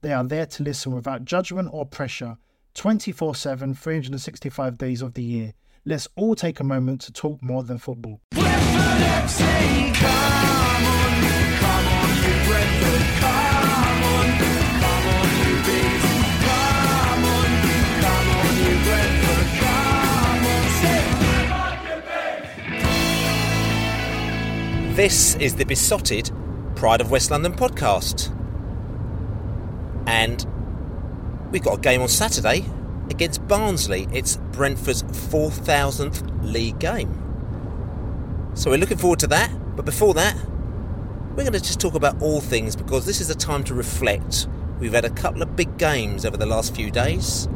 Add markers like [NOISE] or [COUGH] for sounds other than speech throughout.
They are there to listen without judgment or pressure 24 7, 365 days of the year. Let's all take a moment to talk more than football. This is the Beesotted Pride of West London podcast. And we've got a game on Saturday against Barnsley. It's Brentford's 4,000th league game. So we're looking forward to that. But before that, we're going to just talk about all things because this is a time to reflect. We've had a couple of big games over the last few days.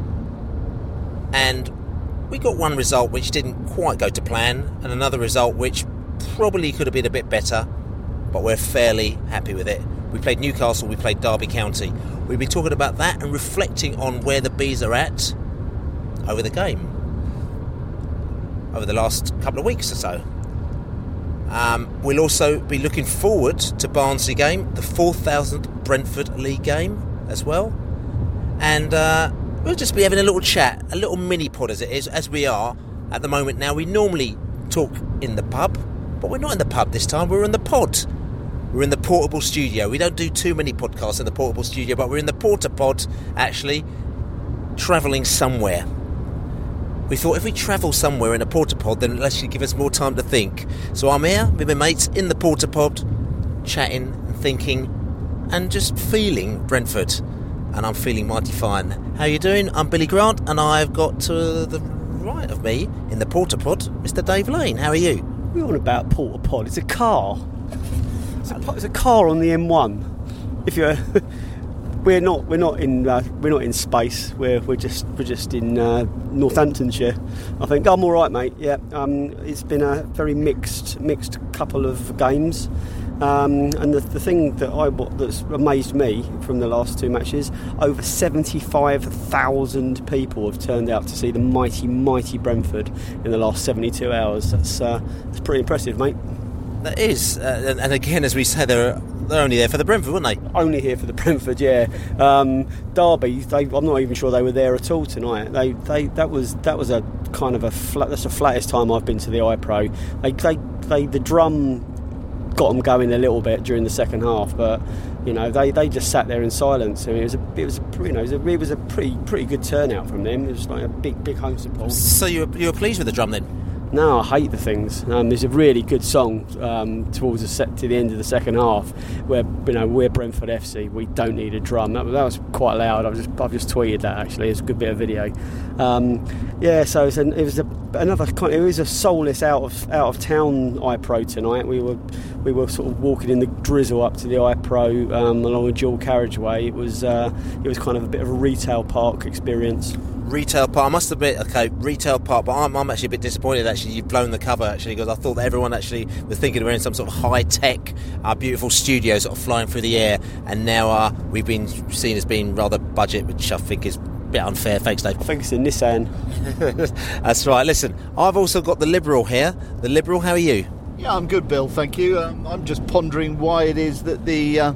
And we got one result which didn't quite go to plan, and another result which probably could have been a bit better, but we're fairly happy with it. We played Newcastle, we played Derby County. We'll be talking about that and reflecting on where the bees are at over the game, over the last couple of weeks or so. Um, we'll also be looking forward to Barnsley game, the 4,000th Brentford League game as well. And uh, we'll just be having a little chat, a little mini pod as it is, as we are at the moment now. We normally talk in the pub, but we're not in the pub this time, we're in the pod. We're in the portable studio. We don't do too many podcasts in the portable studio, but we're in the porta pod actually travelling somewhere. We thought if we travel somewhere in a porta pod, then it'll actually give us more time to think. So I'm here with my mates in the porta pod, chatting and thinking, and just feeling Brentford. And I'm feeling mighty fine. How are you doing? I'm Billy Grant, and I've got to the right of me in the porta pod, Mr. Dave Lane. How are you? We're on about porta pod. It's a car. It's a, car on the M1. If you're, [LAUGHS] we're not, we're not in, uh, we're not in space. We're, we're just, we're just in uh, Northamptonshire. I think I'm all right, mate. Yeah, um, it's been a very mixed, mixed couple of games. Um, and the, the thing that I that's amazed me from the last two matches, over 75,000 people have turned out to see the mighty, mighty Brentford in the last 72 hours. That's uh, that's pretty impressive, mate. That is, uh, and, and again, as we say, they're they're only there for the Brentford, weren't they? Only here for the [LAUGHS] Brentford, yeah. Um, Derby, they, I'm not even sure they were there at all tonight. They, they, that was that was a kind of a flat. That's the flattest time I've been to the iPro. They, they, they, the drum got them going a little bit during the second half, but you know they, they just sat there in silence. I mean, it was a it was a, you know it was a, it was a pretty pretty good turnout from them. It was like a big big home support. So you were, you were pleased with the drum then? No, I hate the things. Um, there's a really good song um, towards the set to the end of the second half where you know we're Brentford FC. We don't need a drum. That, that was quite loud. I've just I've just tweeted that actually. It's a good bit of video. Um, yeah, so it's an, it was a, another. It was a soulless out of out of town iPro tonight. We were we were sort of walking in the drizzle up to the iPro um, along a dual carriageway. It was uh, it was kind of a bit of a retail park experience retail part. I must admit, okay, retail part, but I'm, I'm, actually a bit disappointed. Actually, you've blown the cover actually because I thought that everyone actually was thinking we're in some sort of high tech, uh, beautiful studio, sort of flying through the air, and now uh, we've been seen as being rather budget, which I think is. a Bit unfair, thanks, Dave. I think it's a Nissan. [LAUGHS] That's right. Listen, I've also got the Liberal here. The Liberal, how are you? Yeah, I'm good, Bill. Thank you. Um, I'm just pondering why it is that the uh,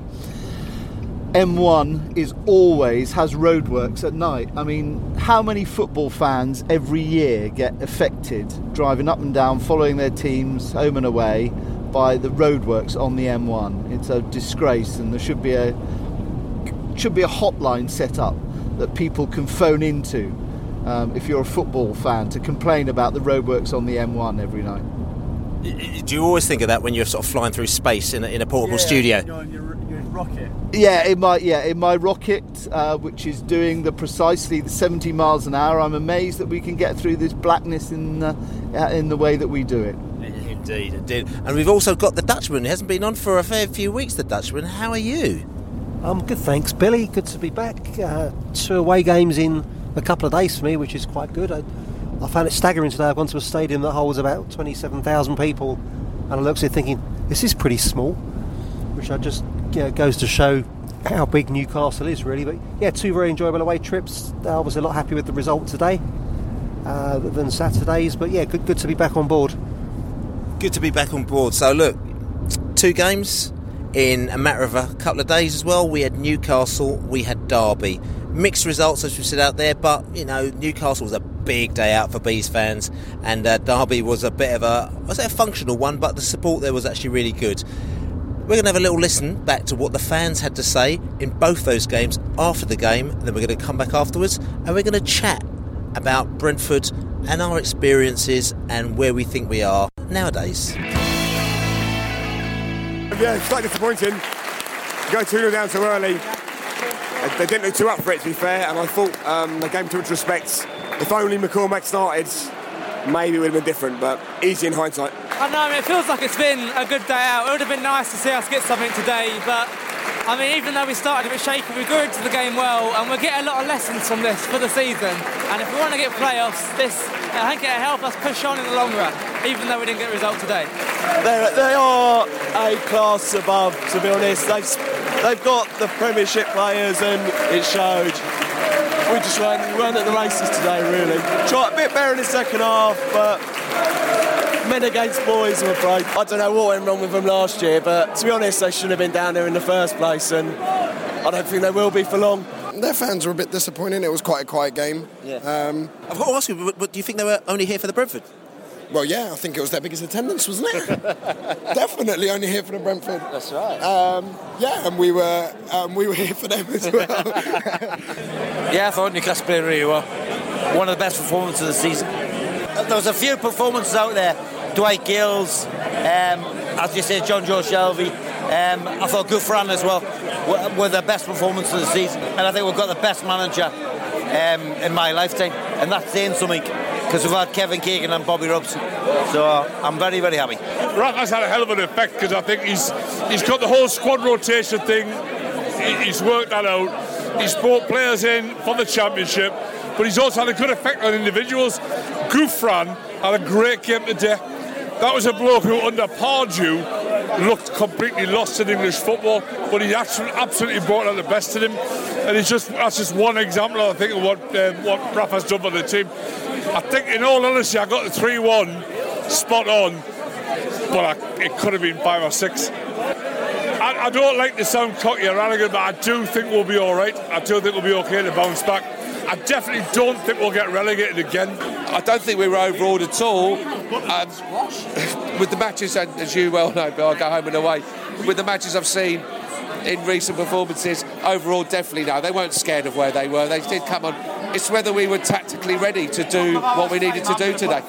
M1 is always has roadworks at night. I mean, how many football fans every year get affected driving up and down, following their teams home and away by the roadworks on the M1? It's a disgrace, and there should be a should be a hotline set up that people can phone into um, if you're a football fan to complain about the roadworks on the M1 every night. Do you always think of that when you're sort of flying through space in a, in a portable studio? Rocket. Yeah, in my yeah in my rocket, uh, which is doing the precisely the 70 miles an hour. I'm amazed that we can get through this blackness in uh, in the way that we do it. Indeed, indeed. And we've also got the Dutchman. He hasn't been on for a fair few weeks. The Dutchman. How are you? I'm good, thanks, Billy. Good to be back. Uh, two away games in a couple of days for me, which is quite good. I, I found it staggering today. I've gone to a stadium that holds about 27,000 people, and I looked at it thinking, this is pretty small, which I just goes to show how big Newcastle is, really. But yeah, two very enjoyable away trips. I was a lot happier with the result today uh, than Saturday's, but yeah, good, good to be back on board. Good to be back on board. So look, two games in a matter of a couple of days as well. We had Newcastle, we had Derby. Mixed results, as we said out there, but you know Newcastle was a big day out for Bees fans, and uh, Derby was a bit of a was it a functional one, but the support there was actually really good. We're going to have a little listen back to what the fans had to say in both those games after the game, and then we're going to come back afterwards and we're going to chat about Brentford and our experiences and where we think we are nowadays. Yeah, slightly disappointing. Go 2 0 down so early. They didn't look too up for it, to be fair, and I thought um, they gave too much respect. If only McCormack started, maybe it would have been different, but easy in hindsight. I know, I mean, it feels like it's been a good day out. It would have been nice to see us get something today, but I mean, even though we started a bit shaky, we grew into the game well, and we're getting a lot of lessons from this for the season. And if we want to get playoffs, this I think it'll help us push on in the long run, even though we didn't get a result today. They're, they are a class above, to be honest. They've, they've got the Premiership players, and it showed. We just weren't, we weren't at the races today, really. Tried a bit better in the second half, but men against boys, I'm afraid. I don't know what went wrong with them last year, but to be honest, they shouldn't have been down there in the first place, and I don't think they will be for long. Their fans were a bit disappointing. It was quite a quiet game. Yeah. Um, I've got to ask you, but, but do you think they were only here for the Brentford? Well, yeah, I think it was their biggest attendance, wasn't it? [LAUGHS] Definitely only here for the Brentford. That's right. Um, yeah, and we were um, we were here for them as well. [LAUGHS] yeah, I thought Newcastle played really well. One of the best performances of the season. There was a few performances out there. Dwight Gayle, um, as you said, Jonjo Shelvey. Um, I thought Gouffran as well were, were the best performance of the season, and I think we've got the best manager um, in my lifetime, and that's saying something because we've had Kevin Keegan and Bobby Robson. So I'm very, very happy. Rafa's had a hell of an effect because I think he's he's got the whole squad rotation thing. He's worked that out. He's brought players in for the championship, but he's also had a good effect on individuals. Gouffran had a great game today. That was a bloke who, under Pardew, looked completely lost in English football, but he absolutely brought out the best in him. And it's just that's just one example, I think, of what um, what Rafa's done for the team. I think, in all honesty, I got the three-one spot on, but I, it could have been five or six. I, I don't like to sound cocky or arrogant, but I do think we'll be all right. I do think we'll be okay to bounce back. I definitely don't think we'll get relegated again. I don't think we were overawed at all. Um, [LAUGHS] with the matches, as you well know, but I'll go home and away. With the matches I've seen in recent performances, overall, definitely no. They weren't scared of where they were. They did come on. It's whether we were tactically ready to do what we needed to do today.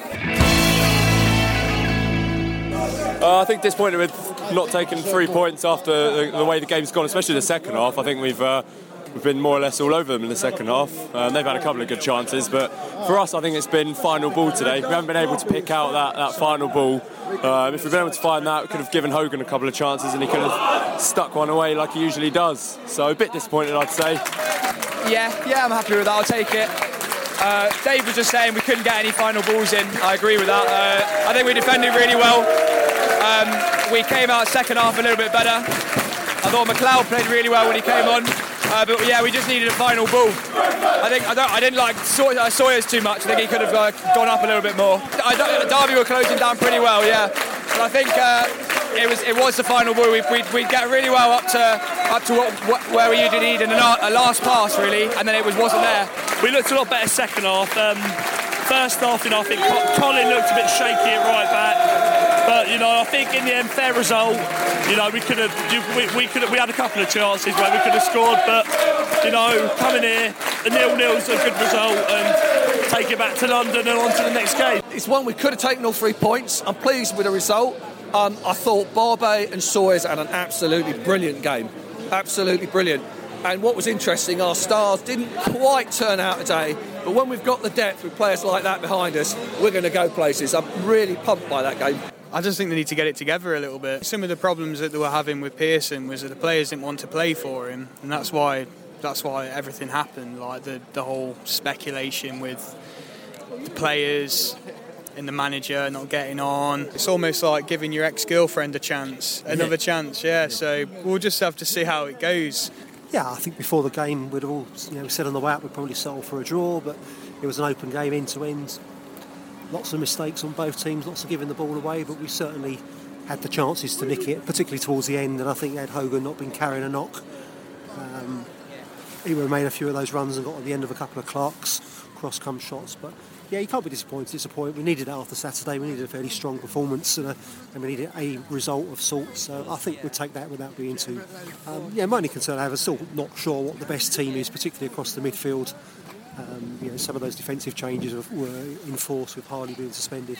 Uh, I think disappointed with not taking three points after the, the, way the game's gone, especially the second half. I think we've. Uh, we've been more or less all over them in the second half. Um, they've had a couple of good chances, but for us, I think it's been final ball today. We haven't been able to pick out that, that final ball. Um, if we'd been able to find that, we could have given Hogan a couple of chances and he could have stuck one away like he usually does. So a bit disappointed, I'd say. Yeah, yeah, I'm happy with that. I'll take it. Uh, Dave was just saying we couldn't get any final balls in. I agree with that. Uh, I think we defended really well. Um, we came out second half a little bit better. I thought McLeod played really well when he came on. Uh, but yeah, we just needed a final ball. I think I, don't, I didn't like uh, Sawyers too much. I think he could have uh, gone up a little bit more. I Derby were closing down pretty well, yeah. But I think uh, it was it was the final ball. We we we get really well up to up to what, what, where we usually need in a, a last pass really, and then it was wasn't there. We looked a lot better second half. Um, first half, you know, I think Colin looked a bit shaky at right back. But you know, I think in the end, fair result. You know, we could have, we, we could have, we had a couple of chances where we could have scored, but you know, coming here, a nil-nil is a good result, and take it back to London and on to the next game. It's one we could have taken all three points. I'm pleased with the result. Um, I thought Barbet and Sawyers had an absolutely brilliant game, absolutely brilliant. And what was interesting, our stars didn't quite turn out today, but when we've got the depth with players like that behind us, we're going to go places. I'm really pumped by that game. I just think they need to get it together a little bit. Some of the problems that they were having with Pearson was that the players didn't want to play for him, and that's why that's why everything happened. Like the the whole speculation with the players and the manager not getting on. It's almost like giving your ex-girlfriend a chance, another yeah. chance. Yeah. So we'll just have to see how it goes. Yeah, I think before the game we'd all you know said on the way out we'd probably settle for a draw, but it was an open game end to end lots of mistakes on both teams, lots of giving the ball away, but we certainly had the chances to nick it, particularly towards the end. And I think Ed Hogan not been carrying a knock. Um, he would have made a few of those runs and got at the end of a couple of Clarke's cross come shots. But yeah, you can't be disappointed. Disappointed. We needed that after Saturday. We needed a fairly strong performance and, a, and we needed a result of sorts. So I think we'd take that without being too. Um, yeah, my only concern I have is still not sure what the best team is, particularly across the midfield. Um, you know, some of those defensive changes were enforced with Harlee being suspended.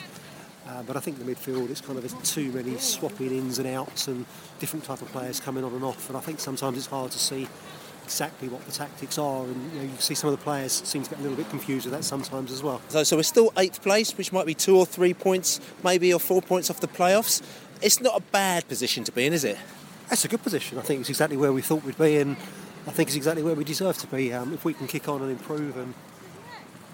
Uh, but I think the midfield it's kind of too many swapping ins and outs and different type of players coming on and off. And I think sometimes it's hard to see exactly what the tactics are. And you, know, you see some of the players seem to get a little bit confused with that sometimes as well. So, so we're still eighth place, which might be two or three points, maybe or four points off the playoffs. It's not a bad position to be in, is it? That's a good position. I think it's exactly where we thought we'd be, and I think it's exactly where we deserve to be. Um, if we can kick on and improve and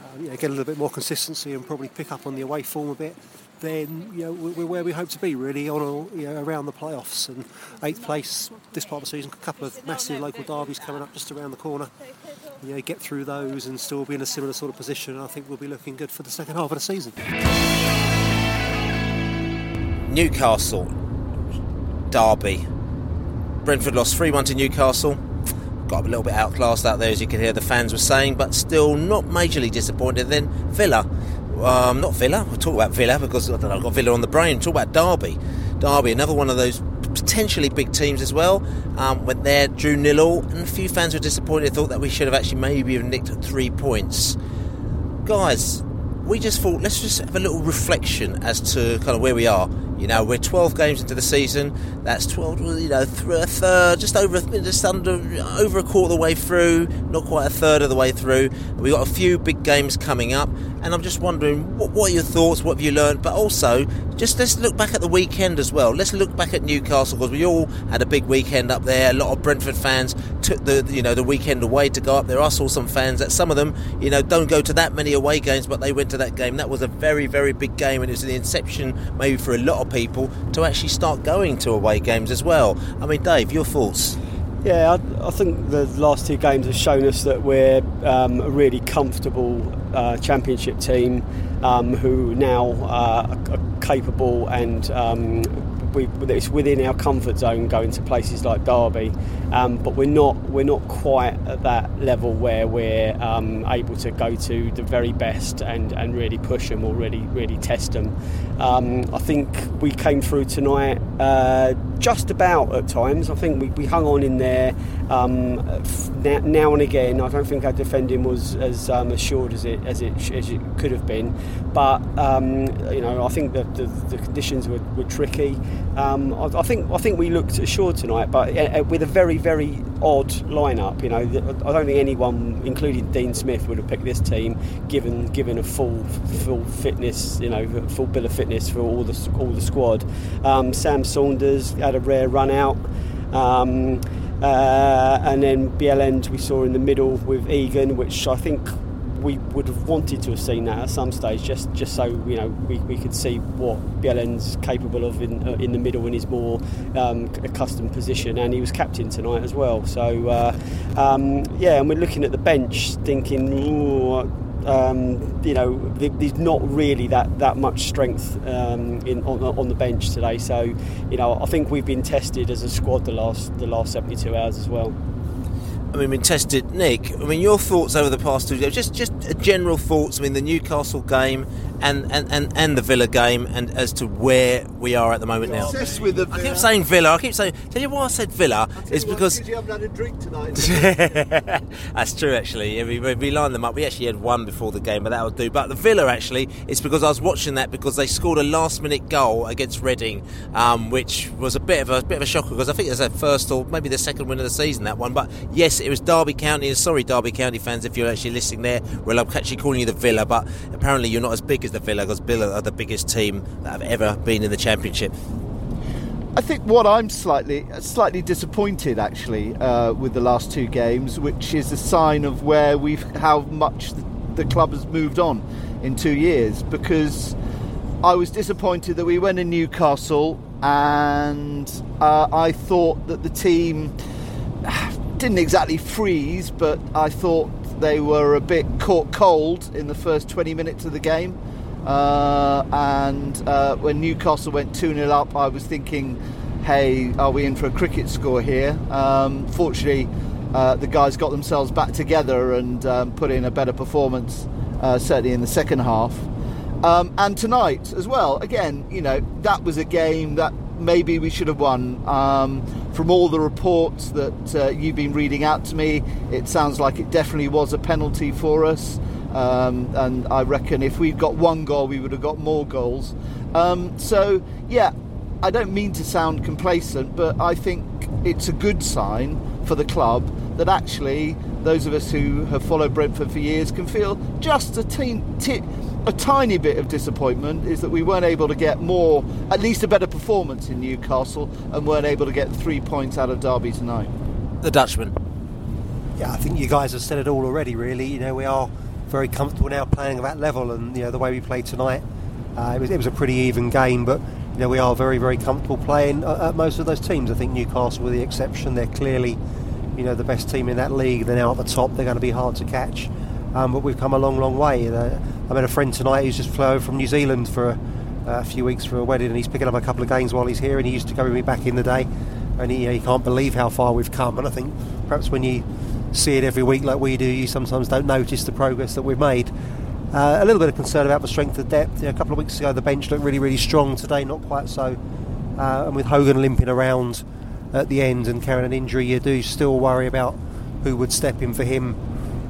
um, you know, get a little bit more consistency and probably pick up on the away form a bit, then you know we're where we hope to be really on all, you know, around the playoffs and eighth place this part of the season. A couple of massive local derbies coming up just around the corner. You know, get through those and still be in a similar sort of position. I think we'll be looking good for the second half of the season. Newcastle derby. Brentford lost 3 1 to Newcastle got a little bit outclassed out there, as you can hear the fans were saying, but still not majorly disappointed. Then Villa, um, not Villa, we'll talk about Villa because I don't know, I've got Villa on the brain. Talk about Derby. Derby, another one of those potentially big teams as well. Um, went there, drew nil all, and a few fans were disappointed, thought that we should have actually maybe have nicked three points. Guys, we just thought let's just have a little reflection as to kind of where we are. You know, we're 12 games into the season. That's 12, you know, through a third, just over, just under, over a quarter of the way through. Not quite a third of the way through. We've got a few big games coming up, and I'm just wondering what, what are your thoughts? What have you learned? But also, just let's look back at the weekend as well. Let's look back at Newcastle because we all had a big weekend up there. A lot of Brentford fans took the, you know, the weekend away to go up there. I saw some fans that some of them, you know, don't go to that many away games, but they went to that game. That was a very, very big game, and it was the inception maybe for a lot of people to actually start going to away games as well. I mean, Dave, your thoughts? Yeah, I, I, think the last two games have shown us that we're um, a really comfortable uh, championship team um, who now uh, are capable and um, we, it's within our comfort zone going to places like Derby, um, but we're not we're not quite at that level where we're um, able to go to the very best and, and really push them or really really test them. Um, I think we came through tonight uh, just about at times. I think we, we hung on in there um, now, and again. I don't think our defending was as um, assured as it as it as it could have been, but um, you know I think the, the, the conditions were, were tricky. Um, I, I, think I think we looked assured tonight, but uh, uh, with a very very odd lineup. You know, I don't think anyone, including Dean Smith, would have picked this team given given a full full fitness. You know, full bill of fitness for all the all the squad. Um, Sam Saunders had a rare run out. Um, uh, and then Bjelland we saw in the middle with Egan, which I think we would have wanted to have seen that at some stage, just just so you know we, we could see what Bjelland's capable of in uh, in the middle in his more um, accustomed position, and he was captain tonight as well. So uh, um, yeah, and we're looking at the bench, thinking. Um, you know, there's not really that, that much strength um, in, on, on the bench today. So, you know, I think we've been tested as a squad the last the last 72 hours as well. I mean, been tested. Nick, I mean, your thoughts over the past two days, just just general thoughts. I mean, the Newcastle game and, and, and, and the Villa game, and as to where we are at the moment now. Obsessed with the I keep saying Villa. I keep saying. Tell you why I said Villa is because you haven't had a drink tonight. [LAUGHS] That's true, actually. We, we, we lined them up. We actually had one before the game, but that would do. But the Villa, actually, it's because I was watching that because they scored a last-minute goal against Reading, um, which was a bit of a bit of a shocker because I think it was their first or maybe the second win of the season. That one, but yes, it was Derby County. And sorry, Derby County fans, if you're actually listening there. Well, I'm actually calling you the Villa, but apparently you're not as big as the Villa because Villa are the biggest team that have ever been in the Championship. I think what I'm slightly slightly disappointed actually uh, with the last two games, which is a sign of where we've how much the, the club has moved on in two years. Because I was disappointed that we went in Newcastle, and uh, I thought that the team [SIGHS] didn't exactly freeze, but I thought they were a bit caught cold in the first 20 minutes of the game. Uh, and uh, when Newcastle went 2 0 up, I was thinking, hey, are we in for a cricket score here? Um, fortunately, uh, the guys got themselves back together and um, put in a better performance, uh, certainly in the second half. Um, and tonight as well, again, you know, that was a game that maybe we should have won. Um, from all the reports that uh, you've been reading out to me, it sounds like it definitely was a penalty for us. Um, and I reckon if we'd got one goal, we would have got more goals. Um, so, yeah, I don't mean to sound complacent, but I think it's a good sign for the club that actually those of us who have followed Brentford for years can feel just a teen, t- a tiny bit of disappointment is that we weren't able to get more, at least a better performance in Newcastle, and weren't able to get three points out of Derby tonight. The Dutchman. Yeah, I think you guys have said it all already. Really, you know, we are very comfortable now playing at that level, and you know the way we played tonight, uh, it, was, it was a pretty even game, but you know we are very very comfortable playing at, at most of those teams. I think Newcastle were the exception. They're clearly, you know, the best team in that league. They're now at the top. They're going to be hard to catch, um, but we've come a long long way. Uh, I met a friend tonight who's just flown from New Zealand for a, a, few weeks for a wedding, and he's picking up a couple of games while he's here. And he used to go with me back in the day, and he, you know, he can't believe how far we've come. And I think perhaps when you see it every week like we do, you sometimes don't notice the progress that we've made. Uh, a little bit of concern about the strength of depth. You know, a couple of weeks ago, the bench looked really, really strong. Today, not quite so. Uh, and with Hogan limping around at the end and carrying an injury, you do still worry about who would step in for him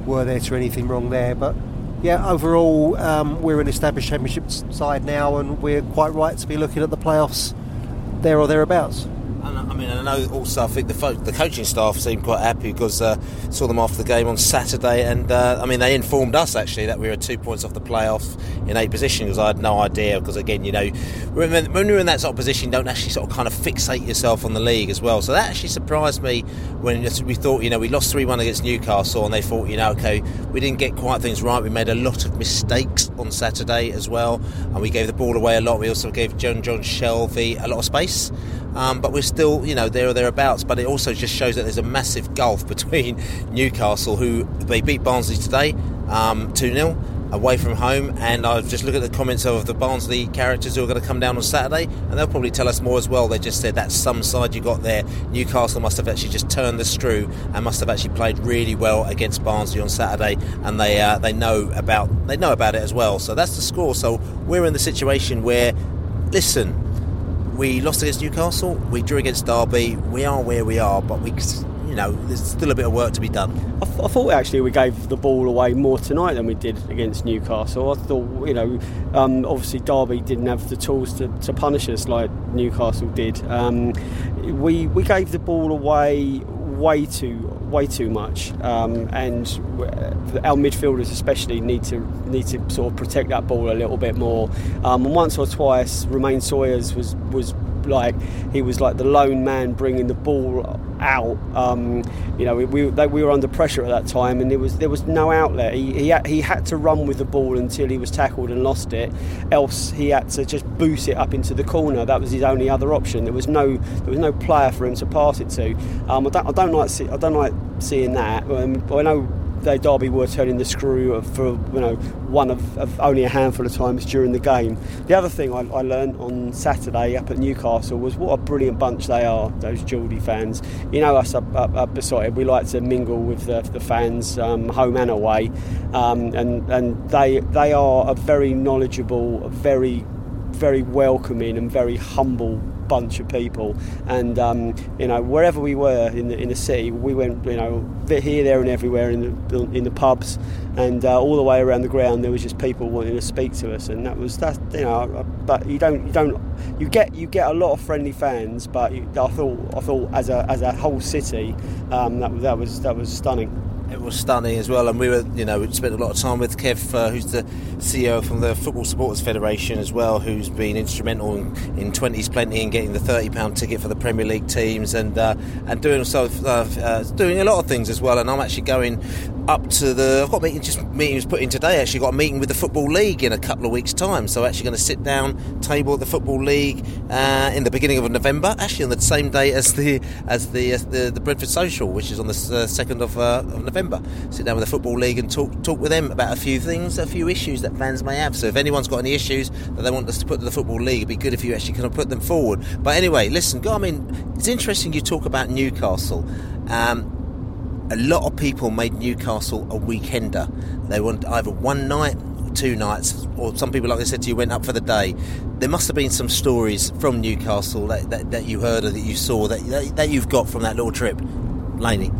were there to anything wrong there. But yeah, overall, um, we're an established championship side now, and we're quite right to be looking at the playoffs there or thereabouts. I mean, I know also I think the, fo- the coaching staff seemed quite happy because uh, saw them after the game on Saturday, and uh, I mean they informed us actually that we were two points off the playoff in eighth position because I had no idea. Because again, you know, when, when you're in that sort of position, don't actually sort of kind of fixate yourself on the league as well. So that actually surprised me when we thought, you know, we lost three one against Newcastle, and they thought, you know, okay, we didn't get quite things right. We made a lot of mistakes on Saturday as well, and we gave the ball away a lot. We also gave Jonjo Shelvey a lot of space. Um, but we're still, you know, there or thereabouts. But it also just shows that there's a massive gulf [LAUGHS] between Newcastle, who they beat Barnsley today, um, 2 0 away from home. And I've just looked at the comments of the Barnsley characters who are going to come down on Saturday, and they'll probably tell us more as well. They just said that's some side you got there. Newcastle must have actually just turned the screw and must have actually played really well against Barnsley on Saturday, and they uh, they know about they know about it as well. So that's the score. So we're in the situation where, listen, we lost against Newcastle, we drew against Derby. We are where we are, but we, you know, there's still a bit of work to be done. I, th- I thought actually we gave the ball away more tonight than we did against Newcastle. I thought, you know, um, obviously Derby didn't have the tools to, to punish us like Newcastle did. Um, we we gave the ball away way too way too much, um, and our midfielders especially need to need to sort of protect that ball a little bit more. Um, and once or twice, Romain Sawyers was was like he was like the lone man bringing the ball out. Um, you know, we, we, they, we, were under pressure at that time, and there was there was no outlet. He he had, he had to run with the ball until he was tackled and lost it. Else, he had to just boost it up into the corner. That was his only other option. There was no there was no player for him to pass it to. Um, I don't I don't like see, I don't like seeing that. Um, I know they Derby were turning the screw for you know one of, of, only a handful of times during the game. The other thing I, I learned on Saturday up at Newcastle was what a brilliant bunch they are. Those Geordie fans. You know us up, up, up beside. We like to mingle with the, the fans, um, home and away, um, and and they they are a very knowledgeable, very very welcoming and very humble bunch of people. And um, you know, wherever we were in the in the city, we went you know here, there, and everywhere in the in the pubs, and uh, all the way around the ground. There was just people wanting to speak to us, and that was that. You know, but you don't you don't you get you get a lot of friendly fans, but you, I thought I thought as a as a whole city, um, that that was that was stunning. It was stunning as well, and we were, you know, we spent a lot of time with Kev, uh, who's the CEO from the Football Supporters Federation as well, who's been instrumental in, in 20s plenty in getting the 30 pound ticket for the Premier League teams, and uh, and doing so uh, uh, doing a lot of things as well. And I'm actually going up to the. I've got meetings just meetings put in today. Actually, got a meeting with the Football League in a couple of weeks' time. So actually going to sit down, table at the Football League uh, in the beginning of November. Actually, on the same day as the as the the, the Brentford Social, which is on the second of, of November. Sit down with the Football League and talk talk with them about a few things, a few issues that fans may have. So if anyone's got any issues that they want us to put to the Football League, it'd be good if you actually kind of put them forward. But anyway, listen, go. I mean, it's interesting you talk about Newcastle. Um, a lot of people made Newcastle a weekender. They want either one night two nights, or some people, like I said to you, went up for the day. There must have been some stories from Newcastle that, that, that you heard or that you saw that, that, that you've got from that little trip, Laney.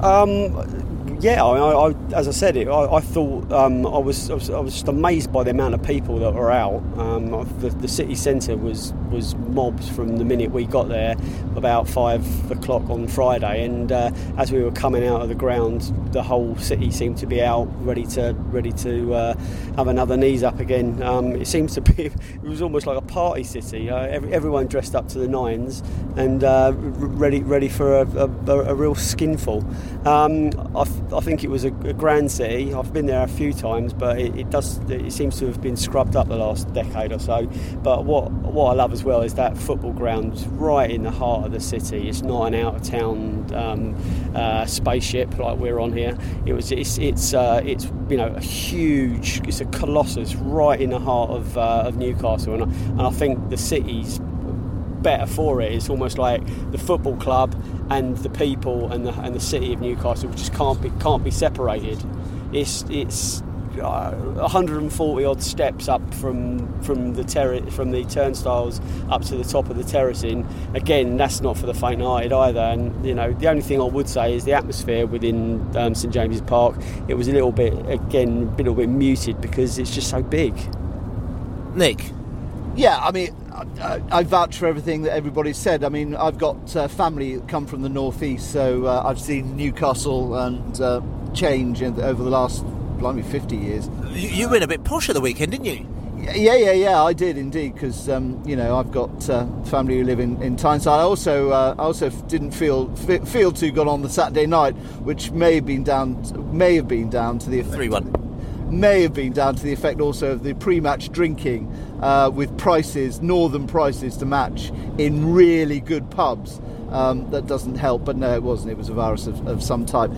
Um, yeah, I, I, as I said, it, I, I thought um, I, was, I, was, I was just amazed by the amount of people that were out. Um, the, the, city centre was was mobbed from the minute we got there, about five o'clock on Friday, and uh, as we were coming out of the ground, the whole city seemed to be out, ready to ready to uh, have another knees up again. Um, it seems to be [LAUGHS] it was almost like a party city. Uh, every, everyone dressed up to the nines and uh, ready ready for a, a, a real skinful. Um, I, I think it was a, a, grand city. I've been there a few times, but it, it, does it seems to have been scrubbed up the last decade or so. But what what I love as well is that football ground right in the heart of the city. It's not an out of town um, uh, spaceship like we're on here. It was it's it's uh, it's you know a huge it's a colossus right in the heart of, uh, of Newcastle, and I, and I think the city's better for it. It's almost like the football club and the people and the, and the city of Newcastle just can't be can't be separated. It's it's uh, 140 odd steps up from from the terrace from the turnstiles up to the top of the terracing. Again, that's not for the faint-hearted either. And you know, the only thing I would say is the atmosphere within um, St James's Park. It was a little bit again, a little bit muted because it's just so big. Nick. Yeah, I mean, I, I, vouch for everything that everybody said. I mean, I've got uh, family that come from the northeast, so uh, I've seen Newcastle and uh, change in, over the last, blimey, 50 years. You, you went a bit posh at the weekend, didn't you? Yeah, yeah, yeah, I did indeed because um, you know I've got uh, family who live in, in Tyneside. I also uh, I also didn't feel feel too good on the Saturday night, which may have been down may have been down to the three one may have been down to the effect also of the pre-match drinking uh, with prices, northern prices to match in really good pubs. Um, that doesn't help, but no, it wasn't. It was a virus of, of some type.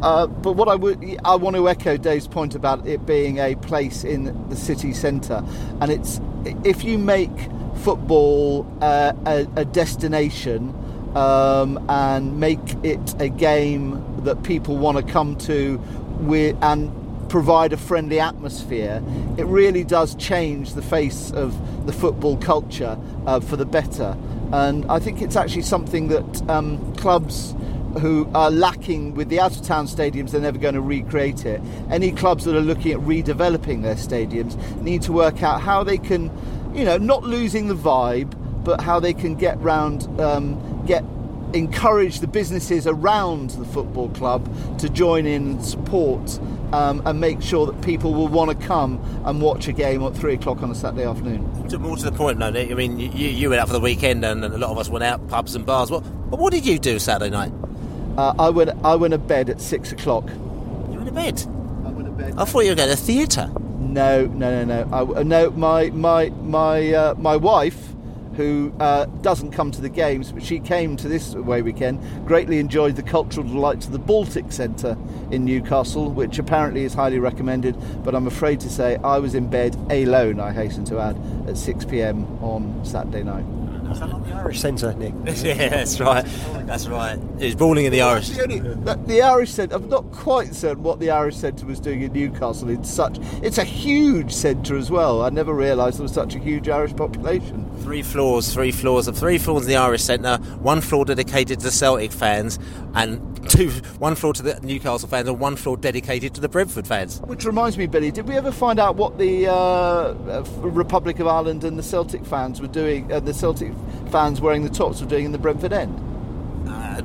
Uh, but what I would, I want to echo Dave's point about it being a place in the city centre, and it's if you make football uh, a, a, destination um, and make it a game that people want to come to with and provide a friendly atmosphere, it really does change the face of the football culture uh, for the better. And I think it's actually something that um, clubs who are lacking with the out of town stadiums, they're never going to recreate it. Any clubs that are looking at redeveloping their stadiums need to work out how they can, you know, not losing the vibe, but how they can get round, um, get encourage the businesses around the football club to join in and support um, and make sure that people will want to come and watch a game at three o'clock on a Saturday afternoon. More to the point, though, Nick. I mean, you, you went out for the weekend, and a lot of us went out pubs and bars. What, what did you do Saturday night? Uh, I went. I went to bed at six o'clock. You went to bed. I went to bed. I thought you were going to the theatre. No, no, no, no. I, no, my my my uh, my wife who uh, doesn't come to the games, but she came to this away weekend, greatly enjoyed the cultural delights of the Baltic Centre in Newcastle, which apparently is highly recommended. But I'm afraid to say I was in bed alone, I hasten to add, at 6 pm on Saturday night. Is that not the Irish Centre, Nick? [LAUGHS] yeah, that's right. That's right. It was bowling in the Irish. The, only, the, the Irish Centre, I'm not quite certain what the Irish Centre was doing in Newcastle. It's such, it's a huge centre as well. I never realised there was such a huge Irish population. Three floors, three floors of three floors in the Irish Centre, one floor dedicated to the Celtic fans, and two, one floor to the Newcastle fans, and one floor dedicated to the Brentford fans. Which reminds me, Billy, did we ever find out what the uh, uh, Republic of Ireland and the Celtic fans were doing, uh, the Celtic fans wearing the tops were doing in the Brentford end? Uh,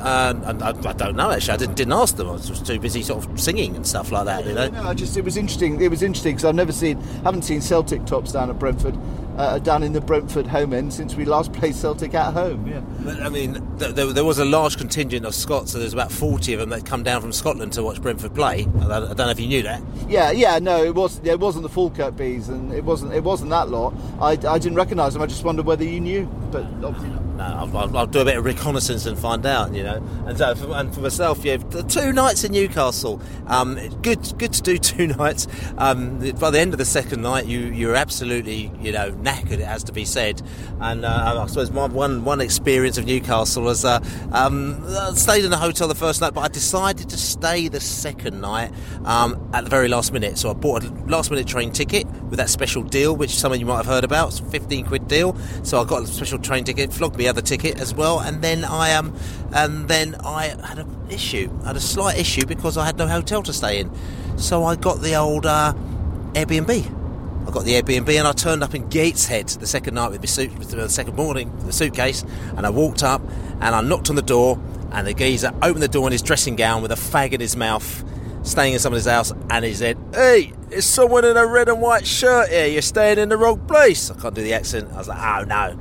uh, I, I don't know actually. I didn't, didn't ask them. I was just too busy sort of singing and stuff like that. You know. No, I just it was interesting. It was interesting because I've never seen, haven't seen Celtic tops down at Brentford, uh, down in the Brentford home end since we last [LAUGHS] played Celtic at home. Yeah. But, I mean, th- there, there was a large contingent of Scots, so there's about 40 of them that come down from Scotland to watch Brentford play. I don't, I don't know if you knew that. Yeah, yeah, no, it was. It wasn't the Falkirk bees, and it wasn't. It wasn't that lot. I, I didn't recognise them. I just wondered whether you knew, but obviously not. No, I'll, I'll, I'll do a bit of reconnaissance and find out, you know. And so, for, and for myself, yeah, two nights in Newcastle. Um, good, good to do [LAUGHS] two nights. Um, by the end of the second night, you you're absolutely, you know, knackered. It has to be said. And uh, I suppose my one one experience of Newcastle was uh, um, I stayed in a hotel the first night, but I decided to stay the second night um, at the very last minute. So I bought a last minute train ticket with that special deal, which some of you might have heard about. It's a 15 quid deal. So I got a special train ticket, flogged me other ticket as well, and then I um, and then I had an issue. I had a slight issue because I had no hotel to stay in. So I got the old uh, Airbnb. I got the Airbnb and I turned up in Gateshead the second night with my suit, the second morning, the suitcase, and I walked up and I knocked on the door, and the geezer opened the door in his dressing gown with a fag in his mouth, staying in someone's house, and he said, "Hey, there's someone in a red and white shirt here. You're staying in the wrong place." I can't do the accent. I was like, "Oh no."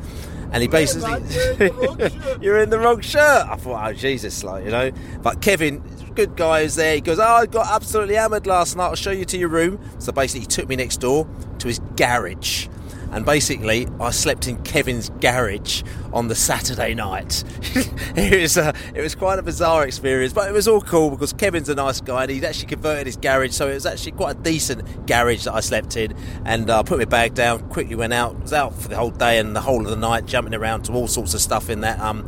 And he basically, [LAUGHS] you're in the wrong shirt. I thought, oh Jesus, like you know. But Kevin, good guy, is there. He goes, oh, I got absolutely hammered last night. I'll show you to your room. So basically, he took me next door to his garage. And basically, I slept in Kevin's garage on the Saturday night. [LAUGHS] it was a, it was quite a bizarre experience, but it was all cool because Kevin's a nice guy and he'd actually converted his garage, so it was actually quite a decent garage that I slept in. And I uh, put my bag down, quickly went out, was out for the whole day and the whole of the night, jumping around to all sorts of stuff in that um,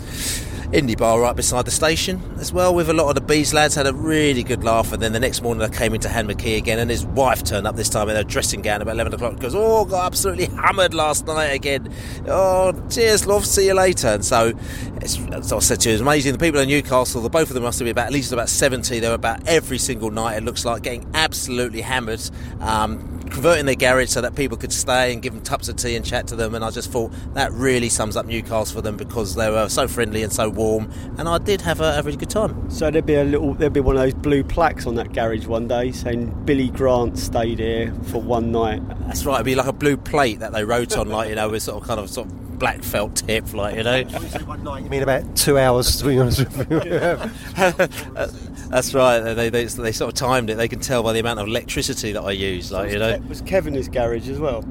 indie bar right beside the station as well. With a lot of the bees lads, had a really good laugh. And then the next morning, I came into Han McKee again, and his wife turned up this time in a dressing gown about eleven o'clock. Goes, oh, got absolutely hammered last night again. Oh, cheers, love. See you later. And so, as I said to you, it's amazing. The people in Newcastle, the both of them must have been about at least about seventy. They were about every single night. It looks like getting absolutely hammered. Um, converting their garage so that people could stay and give them cups of tea and chat to them. And I just thought that really sums up Newcastle for them because they were so friendly and so warm. And I did have a, a really good time. So there'd be a little, there'd be one of those blue plaques on that garage one day saying Billy Grant stayed here for one night. That's right. It'd be like a blue plate that they wrote on, like you know, with sort of kind of sort of black felt tip, like you know. one night, you mean about two hours? To be honest with you. [LAUGHS] That's right. They, they, they sort of timed it. They can tell by the amount of electricity that I use. Like you know, was Kevin his garage as well?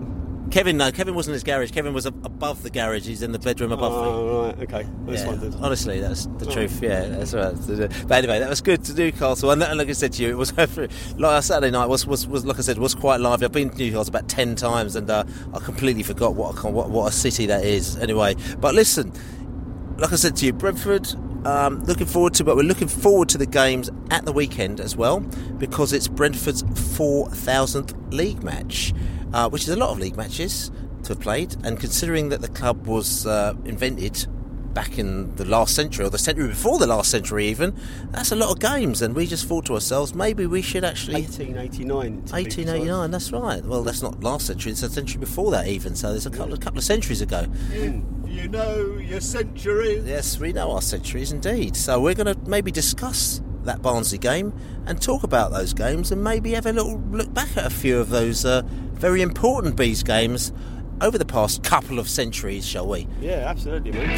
Kevin, no, Kevin wasn't in his garage. Kevin was above the garage. He's in the bedroom above Oh, right, okay. I just yeah, wondered. honestly, that's the Oh. truth. Yeah, that's right. But anyway, that was good to Newcastle, and, that, and like I said to you, it was [LAUGHS] like Saturday night was, was, was like I said was quite lively. I've been to Newcastle about ten times, and uh, I completely forgot what, a, what what a city that is. Anyway, but listen, like I said to you, Brentford. Um, looking forward to, but we're looking forward to the games at the weekend as well because it's Brentford's 4,000th league match, uh, which is a lot of league matches to have played. And considering that the club was uh, invented back in the last century or the century before the last century, even, that's a lot of games. And we just thought to ourselves, maybe we should actually 1889. 1889, that's right. Well, that's not last century; it's a century before that, even. So there's a couple, a couple of centuries ago. You know your centuries. Yes, we know our centuries indeed. So we're going to maybe discuss that Barnsley game and talk about those games and maybe have a little look back at a few of those uh, very important bees games over the past couple of centuries, shall we? Yeah, absolutely, mate.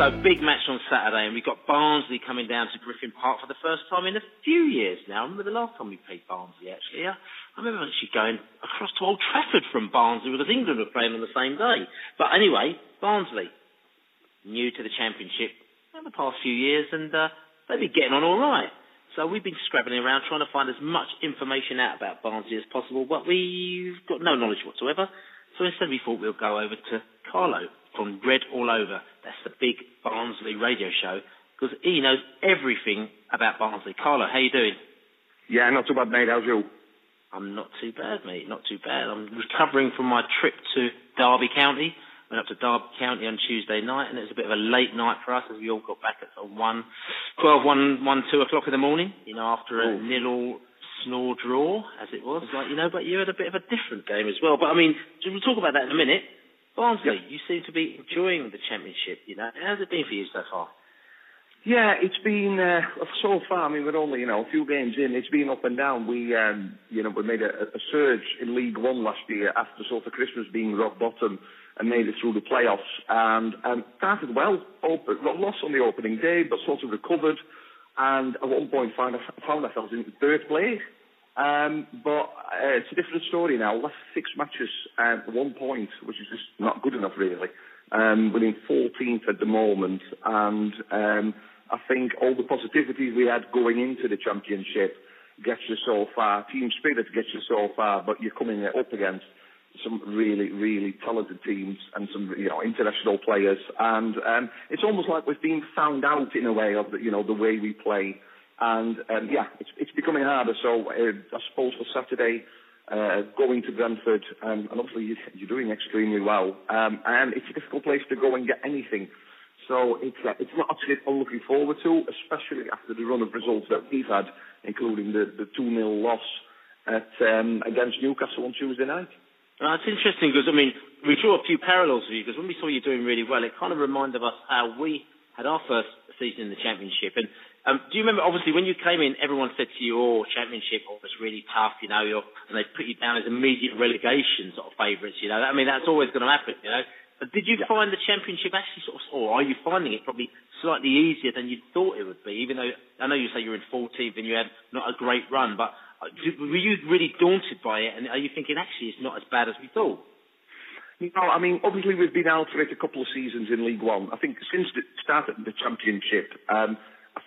So big match on Saturday, and we've got Barnsley coming down to Griffin Park for the first time in a few years now. I remember the last time we played Barnsley actually. I I remember actually going across to Old Trafford from Barnsley because England were playing on the same day. But anyway, Barnsley, new to the Championship in the past few years, and uh, they've been getting on all right. So we've been scrabbling around trying to find as much information out about Barnsley as possible, but we've got no knowledge whatsoever. So instead we thought we'll go over to Carlo from Red All Over. That's the big Barnsley radio show because he knows everything about Barnsley. Carlo, how you doing? Yeah, not too bad, mate. How's you? I'm not too bad, mate. Not too bad. I'm recovering from my trip to Derby County. Went up to Derby County on Tuesday night, and it was a bit of a late night for us as we all got back at sort of 1, 12, 1, 1 2 o'clock in the morning, you know, after a nil all snore draw, as it was. Like, you know, but you had a bit of a different game as well. But, I mean, we'll talk about that in a minute. Barnsley, you seem to be enjoying the championship, you know. How's it been for you so far? Yeah, it's been uh, so far. I mean, we're only you know a few games in. It's been up and down. We um, you know we made a, a surge in League One last year after sort of Christmas being rock bottom and made it through the playoffs and um, started well. Open, lost on the opening day, but sort of recovered. And at one point found found ourselves in third place. Um, but uh, it's a different story now. Last six matches, uh, one point, which is just not good enough, really. Um, we're in 14th at the moment, and um, I think all the positivity we had going into the championship gets you so far. Team spirit gets you so far, but you're coming up against some really, really talented teams and some, you know, international players. And um, it's almost like we've been found out in a way of the, you know, the way we play. And um, yeah, it's, it's becoming harder. So uh, I suppose for Saturday, uh, going to Brentford, um, and obviously you're doing extremely well. Um, and it's a difficult place to go and get anything. So it's uh, it's not actually I'm looking forward to, especially after the run of results that we've had, including the the two 0 loss at um, against Newcastle on Tuesday night. Uh, it's interesting because I mean we draw a few parallels with you because when we saw you doing really well, it kind of reminded us how we had our first season in the championship. And um, do you remember? Obviously, when you came in, everyone said to you, "Oh, championship oh, was really tough," you know, you're, and they put you down as immediate relegation sort of favourites. You know, I mean that's always going to happen. You know, but did you find the championship actually sort of, or are you finding it probably slightly easier than you thought it would be? Even though I know you say you're in 14th and you had not a great run, but were you really daunted by it? And are you thinking actually it's not as bad as we thought? No, I mean, obviously we've been out for it a couple of seasons in League One. I think since the start of the Championship, um,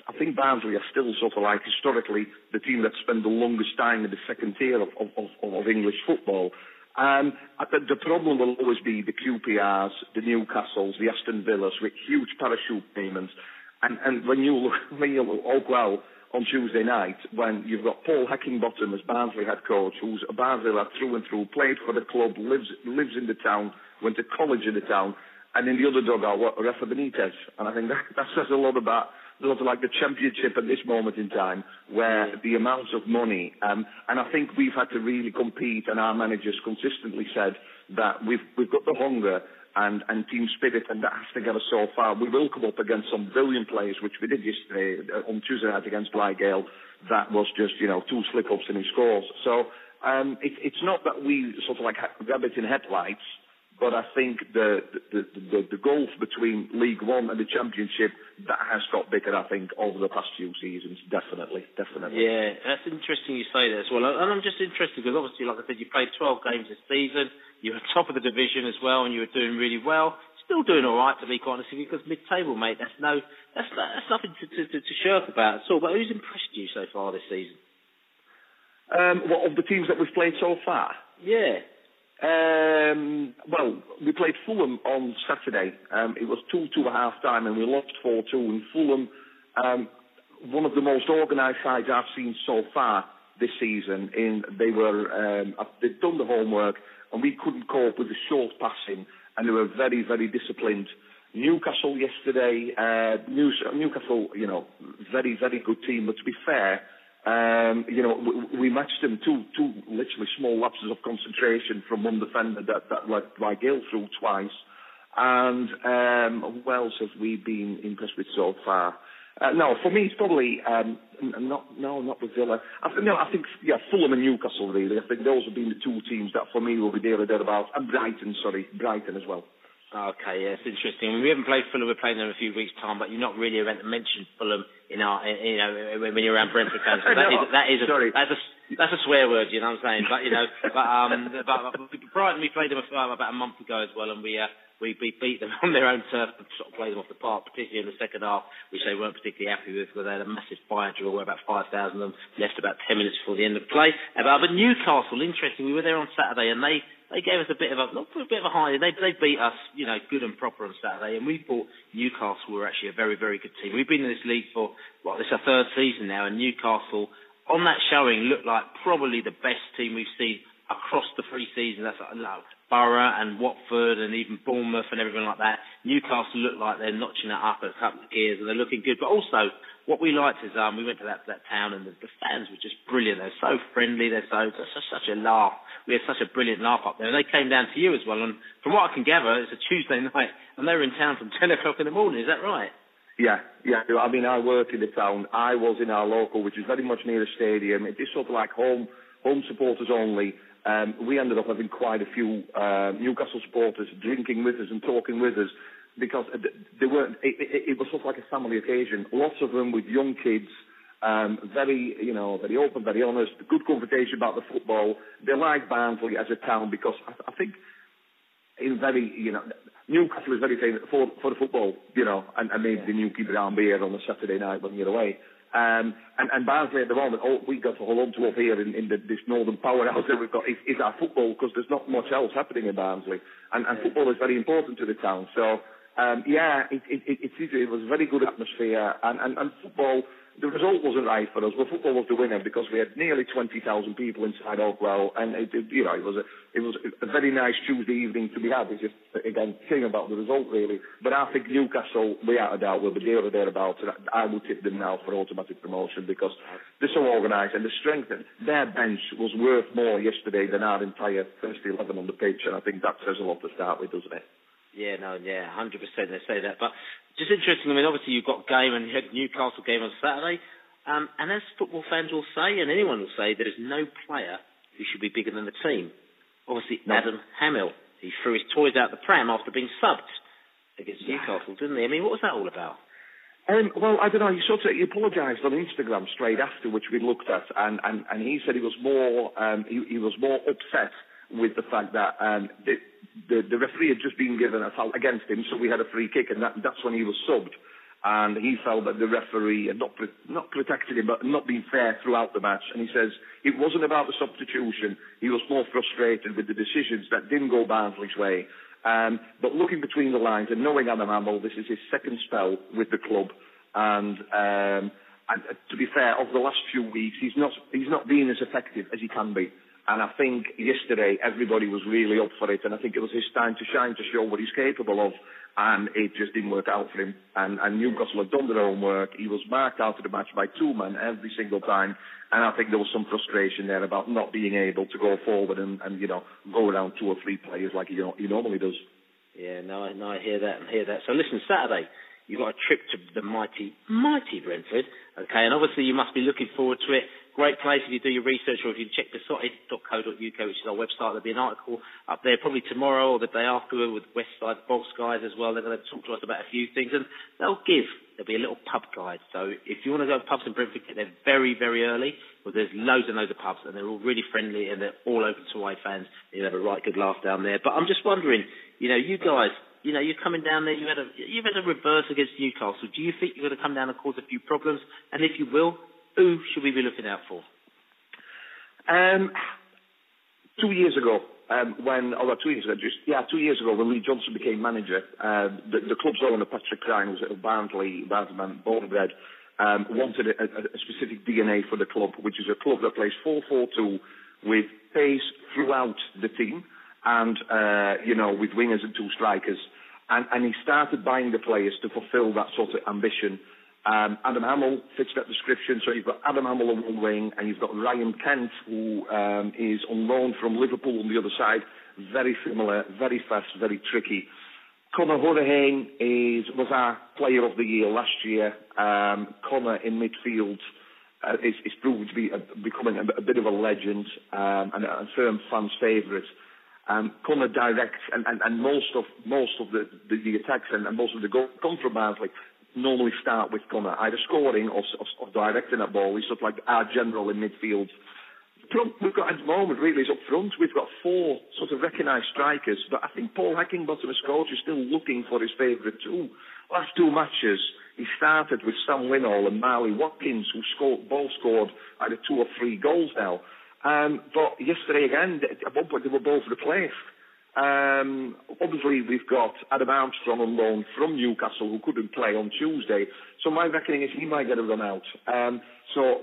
I think Barnsley are still sort of like historically the team that spent the longest time in the second tier of, of, of, of English football. Um, the problem will always be the QPRs, the Newcastles, the Aston Villas with huge parachute payments. And, and when you look, [LAUGHS] when you look oh well on Tuesday night, when you've got Paul Heckingbottom as Barnsley head coach, who's a Barnsley lad through and through, played for the club, lives lives in the town, went to college in the town, and in the other dugout, what, Rafa Benitez. And I think that, that says a lot about sort of like the championship at this moment in time, where the amounts of money, um, and I think we've had to really compete, and our managers consistently said that we've we've got the hunger and, and team spirit, and that has to get us so far. We will come up against some brilliant players, which we did yesterday uh, on Tuesday night against Reigale. That was just you know two slip ups and he scores. So um, it, it's not that we sort of like rabbit in headlights. But I think the, the, the, the gulf between League One and the Championship, that has got bigger, I think, over the past few seasons. Definitely, definitely. Yeah, that's interesting you say that as well. And I'm just interested because obviously, like I said, you played 12 games this season. You were top of the division as well, and you were doing really well. Still doing all right, to be quite honest with you, because mid-table, mate, that's no, that's, that's nothing to, to, to, to shirk about at all. But who's impressed you so far this season? Um, what of the teams that we've played so far? Yeah. Um, well, we played Fulham on Saturday. Um, it was 2 2 at half time and we lost 4 2. And Fulham, um, one of the most organised sides I've seen so far this season. In They were, um, they'd done the homework and we couldn't cope with the short passing and they were very, very disciplined. Newcastle yesterday, uh, Newcastle, you know, very, very good team. But to be fair, um, you know, we, we matched them two, two literally small lapses of concentration from one defender that, that led Reigale through twice. And um, who else have we been impressed with so far? Uh, no, for me, it's probably um, not no, not the Villa. I think, no, I think yeah, Fulham and Newcastle really. I think those have been the two teams that for me will be there or thereabouts, and Brighton, sorry, Brighton as well. Okay, yeah, it's interesting. We haven't played Fulham. We're playing them in a few weeks' time, but you're not really meant to mention Fulham in our, you know, when you're around Brentford fans. [LAUGHS] So that, no, is, that is a, sorry. that's a that's a swear word, you know what I'm saying? But you know, but um, but, but Brighton we played them about a month ago as well, and we uh, we beat, beat them [LAUGHS] on their own turf and sort of played them off the park, particularly in the second half, which they weren't particularly happy with because they had a massive fire drill where about 5,000 of them left about 10 minutes before the end of play. Uh, but Newcastle, interesting, we were there on Saturday and they they gave us a bit of a not a bit of a high. They they beat us, you know, good and proper on Saturday, and we thought Newcastle were actually a very very good team. We've been in this league for what this is our third season now, and Newcastle on that showing looked like probably the best team we've seen across the three seasons. That's like, no, Borough and Watford and even Bournemouth and everything like that. Newcastle look like they're notching it up a couple of gears and they're looking good. But also, what we liked is um, we went to that that town and the, the fans were just brilliant. They're so friendly. They're so such, such a laugh. We had such a brilliant laugh up there. And they came down to you as well. And from what I can gather, it's a Tuesday [LAUGHS] night and they were in town from [LAUGHS] 10 o'clock in the morning. Is that right? Yeah, yeah. I mean, I work in the town. I was in our local, which is very much near the stadium. It is sort of like home home supporters only. Um, we ended up having quite a few uh, Newcastle supporters drinking with us and talking with us because they weren't. It, it, it was sort of like a family occasion. Lots of them with young kids. Um, very, you know, very open, very honest, good conversation about the football. They like Barnsley as a town because I, I think in very, you know, Newcastle is very famous for, for the football, you know, and, and maybe the new Newquay Brown beer on a Saturday night when you're away. Um, and, and Barnsley at the moment, all we got to hold on to up here in, in the, this northern powerhouse [LAUGHS] that we've got is, is our football because there's not much else happening in Barnsley. And, and football is very important to the town. So, um, yeah, it, it, it, it, it was a very good atmosphere. And, and, and football, the result wasn't right for us, but football was the winner because we had nearly 20,000 people inside Oakwell, and it, it, you know, it was a it was a very nice Tuesday evening to be had. It's just again saying about the result really, but I think Newcastle, without a doubt, will be there or thereabouts. And I will tip them now for automatic promotion because they're so organised and the strength. Their bench was worth more yesterday than our entire first eleven on the pitch, and I think that says a lot to start with, doesn't it? Yeah, no, yeah, hundred percent. They say that, but just interesting. I mean, obviously you've got game and you had Newcastle game on Saturday, um, and as football fans will say, and anyone will say, there is no player who should be bigger than the team. Obviously, no. Adam Hammill, he threw his toys out the pram after being subbed against yeah. Newcastle, didn't he? I mean, what was that all about? Um, well, I don't know. He sort of he apologised on Instagram straight after, which we looked at, and, and, and he said he was more um, he, he was more upset with the fact that um, the, the, the referee had just been given a foul against him, so we had a free kick, and that, that's when he was subbed. And he felt that the referee had not not protected him, but not been fair throughout the match. And he says it wasn't about the substitution. He was more frustrated with the decisions that didn't go Barnsley's way. Um, but looking between the lines and knowing Adam Hammill, this is his second spell with the club, and um, and to be fair, over the last few weeks, he's not he's not been as effective as he can be. And I think yesterday everybody was really up for it, and I think it was his time to shine to show what he's capable of. And it just didn't work out for him. And, and Newcastle had done their own work. He was marked out of the match by two men every single time. And I think there was some frustration there about not being able to go forward and, and you know, go around two or three players like he, he normally does. Yeah, no, no, I hear that and hear that. So listen, Saturday, you've got a trip to the mighty, mighty Brentford. Okay, and obviously you must be looking forward to it great place if you do your research or if you check beesotted.co.uk, which is our website. There'll be an article up there probably tomorrow or the day after with West Side Bogs guys as well. They're going to talk to us about a few things and they'll give. There'll be a little pub guide. So if you want to go to pubs in Brentford, get there very, very early. Well, there's loads and loads of pubs and they're all really friendly and they're all open to away fans. You'll have a right good laugh down there. But I'm just wondering, you know, you guys, you know, you're coming down there. You had a you've had a reverse against Newcastle. Do you think you're going to come down and cause a few problems? And if you will, who should we be looking out for? Um, two years ago, um, when, oh, two years ago, just, yeah, two years ago when Lee Johnson became manager, uh, the, the club's owner, Patrick Cryne, was at Barnsley, Barnsley born bred, um, wanted a, a, a specific DNA for the club, which is a club that plays 4-4-2 with pace throughout the team and, uh, you know, with wingers and two strikers. And, and he started buying the players to fulfil that sort of ambition. Um, Adam Hammill fits that description. So you've got Adam Hammill on one wing, and you've got Ryan Kent, who um, is on loan from Liverpool on the other side. Very similar, very fast, very tricky. Conor Hourihane is was our player of the year last year. Um, Conor in midfield uh, is, is proven to be a, becoming a, a, bit of a legend um, and a, firm fan's favourite. Um, Conor directs, and, and, and most of most of the, the, the attacks and, and most of the goals come from Barnsley normally start with Conor, either scoring or, or, or directing that ball. He's sort of like our general in midfield. we've got at the moment really is up front. We've got four sort of recognised strikers, but I think Paul Heckingbottom as coach is still looking for his favourite two. Last two matches, he started with Sam Winnall and Marley Watkins, who scored, both scored either two or three goals now. Um, but yesterday again, at one point they were both replaced. Um, obviously, we've got Adam Armstrong on loan from Newcastle who couldn't play on Tuesday. So my reckoning is he might get a run out. Um, so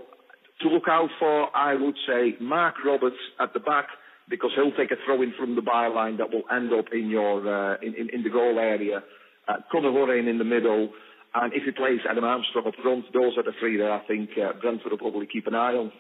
to look out for, I would say Marc Roberts at the back because he'll take a throw in from the byline that will end up in your uh, in, in, in the goal area. Uh, Conor Hourihane in the middle. And if he plays Adam Armstrong up front, those are the three that I think uh, Brentford will probably keep an eye on.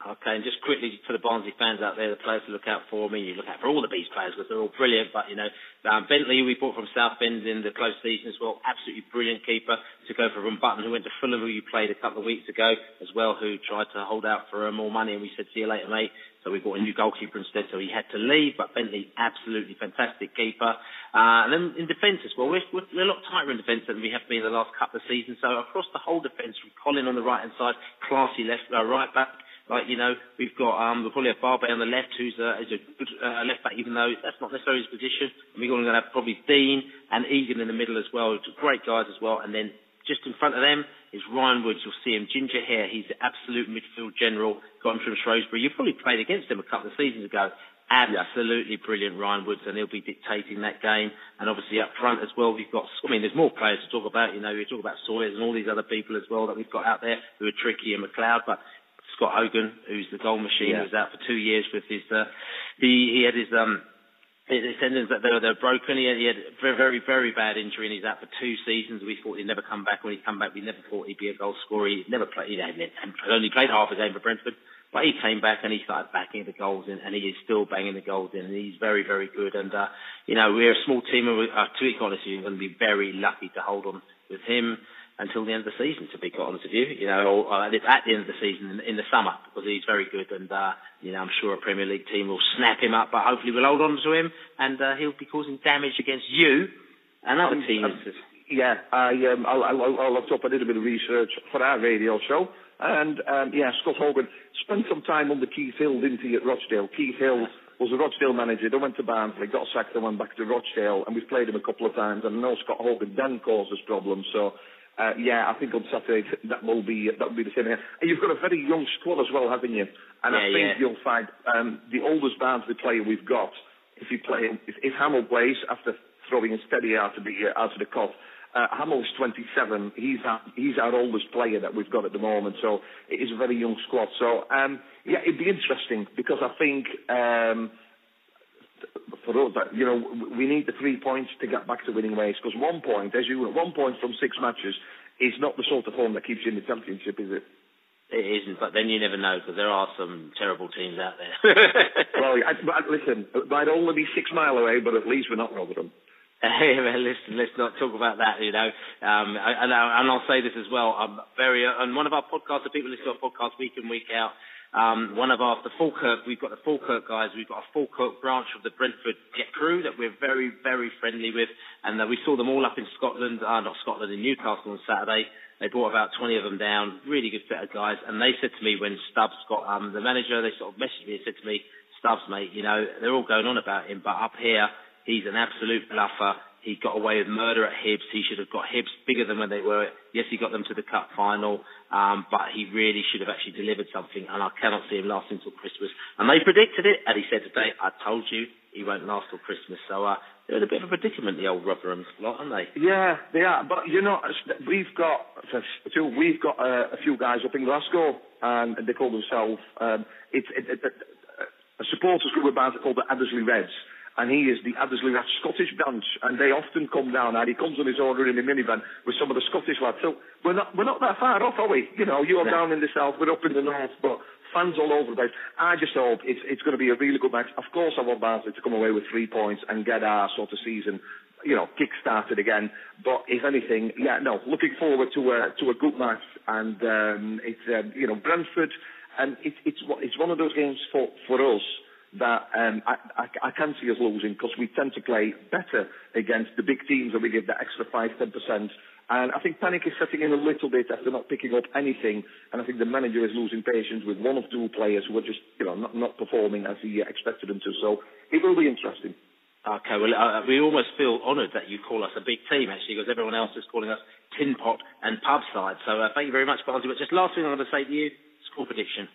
Okay, and just quickly for the Barnsley fans out there, the players to look out for. I mean, you look out for all the Bees players because they're all brilliant. But you know, um, Bentley, we bought from Southend in the close season as well, absolutely brilliant keeper. To go for Ron Button, who went to Fulham, who you played a couple of weeks ago as well, who tried to hold out for uh, more money, and we said, "See you later, mate." So we bought a new goalkeeper instead, so he had to leave. But Bentley, absolutely fantastic keeper. Uh, and then in defence as well, we're, we're, we're a lot tighter in defence than we have been the last couple of seasons. So across the whole defence, from Colin on the right hand side, classy left, uh, right back. Like you know, we've got um, we'll probably have Barbet on the left, who's a, is a good uh, left back, even though that's not necessarily his position. And we're going to have probably Dean and Egan in the middle as well, great guys as well. And then just in front of them is Ryan Woods. You'll see him, ginger hair. He's the absolute midfield general. Got him from Shrewsbury. You probably played against him a couple of seasons ago. Absolutely brilliant, Ryan Woods, and he'll be dictating that game. And obviously up front as well, we've got. I mean, there's more players to talk about. You know, we talk about Sawyers and all these other people as well that we've got out there who are tricky and McLeod, but Scott Hogan, who's the goal machine, Yeah. was out for two years with his. Uh, he he had his um his his tendons that they were, they were broken. He had, he had a very very very bad injury, and he's out for two seasons. We thought he'd never come back. When he come back, we never thought he'd be a goal scorer. He never played. He had only played half a game for Brentford. But he came back and he started backing the goals in, and he is still banging the goals in, and he's very, very good. And uh, you know, we're a small team, and we, uh, to be honest, we're going to be very lucky to hold on with him until the end of the season. To be quite honest with you, you know, or, uh, at the end of the season in, in the summer, because he's very good, and uh, you know, I'm sure a Premier League team will snap him up. But hopefully, we'll hold on to him, and uh, he'll be causing damage against you and other Um, teams. Yeah, I, um, I'll, I'll, I'll looked up. I did a bit of research for our radio show, and um, yeah, Scott Hogan spent some time under Keith Hill, didn't he, at Rochdale? Keith Hill was a Rochdale manager. Then went to Barnsley, got sacked, and went back to Rochdale, and we've played him a couple of times. And I know Scott Hogan then caused us problems, so. Uh, yeah, I think on Saturday that will be that will be the same. Again. And you've got a very young squad as well, haven't you? And I think yeah. you'll find um, the oldest Barnsley player we've got. If you play, if, if Hammill plays after throwing a steady out of the uh, out of the cup, uh, Hammill's 27. He's our, he's our oldest player that we've got at the moment. So it is a very young squad. So um, yeah, it'd be interesting because I think. Um, for us, that you know, we need the three points to get back to winning ways. Because one point, as you one point from six matches, is not the sort of form that keeps you in the championship, is it? It isn't, but then you never know because there are some terrible teams out there. [LAUGHS] well, I, but listen, it might only be six mile away, but at least we're not Rotherham. [LAUGHS] Hey, man, listen, let's not talk about that, you know. Um, and, I, and I'll say this as well. I'm very, uh, on one of our podcasts, the people listen to our podcast week in, week out, um, one of our, the Falkirk, we've got the Falkirk guys, we've got a Falkirk branch of the Brentford Jet Crew that we're very, very friendly with. And uh, we saw them all up in Scotland, uh, not Scotland, in Newcastle on Saturday. They brought about 20 of them down, really good set of guys. And they said to me when Stubbs got, um, the manager, they sort of messaged me and said to me, Stubbs, mate, you know, they're all going on about him, but up here, he's an absolute bluffer. He got away with murder at Hibs. He should have got Hibs bigger than when they were. Yes, he got them to the cup final, um, but he really should have actually delivered something, and I cannot see him lasting till Christmas. And they predicted it, and he said today, I told you he won't last till Christmas. So uh, they're in a bit of a predicament, the old Rotherham lot, aren't they? Yeah, they are. But you know, we've got we've got uh, a few guys up in Glasgow, and they call themselves um, it's it, it, it, a supporters group of bands called the Addersley Reds. And he is the Addersley Reds Scottish branch, and they often come down. And he comes on his order in a minivan with some of the Scottish lads. So we're not we're not that far off, are we? You know, you're No. down in the south, we're up in the north, but fans all over the place. I just hope it's it's going to be a really good match. Of course, I want Barnsley to come away with three points and get our sort of season, you know, kick-started again. But if anything, yeah, no, looking forward to a to a good match. And um, it's um, you know Brentford, and it's it's it's one of those games for for us that um, I, I, I can see us losing because we tend to play better against the big teams and we give that extra five ten percent And I think panic is setting in a little bit after not picking up anything. And I think the manager is losing patience with one or two players who are just, you know, not, not performing as he expected them to. So it will be interesting. Okay, well, uh, we almost feel honoured that you call us a big team, actually, because everyone else is calling us tin pot and pub side. So uh, thank you very much, Barnsley. But just last thing I'm going to say to you, score prediction.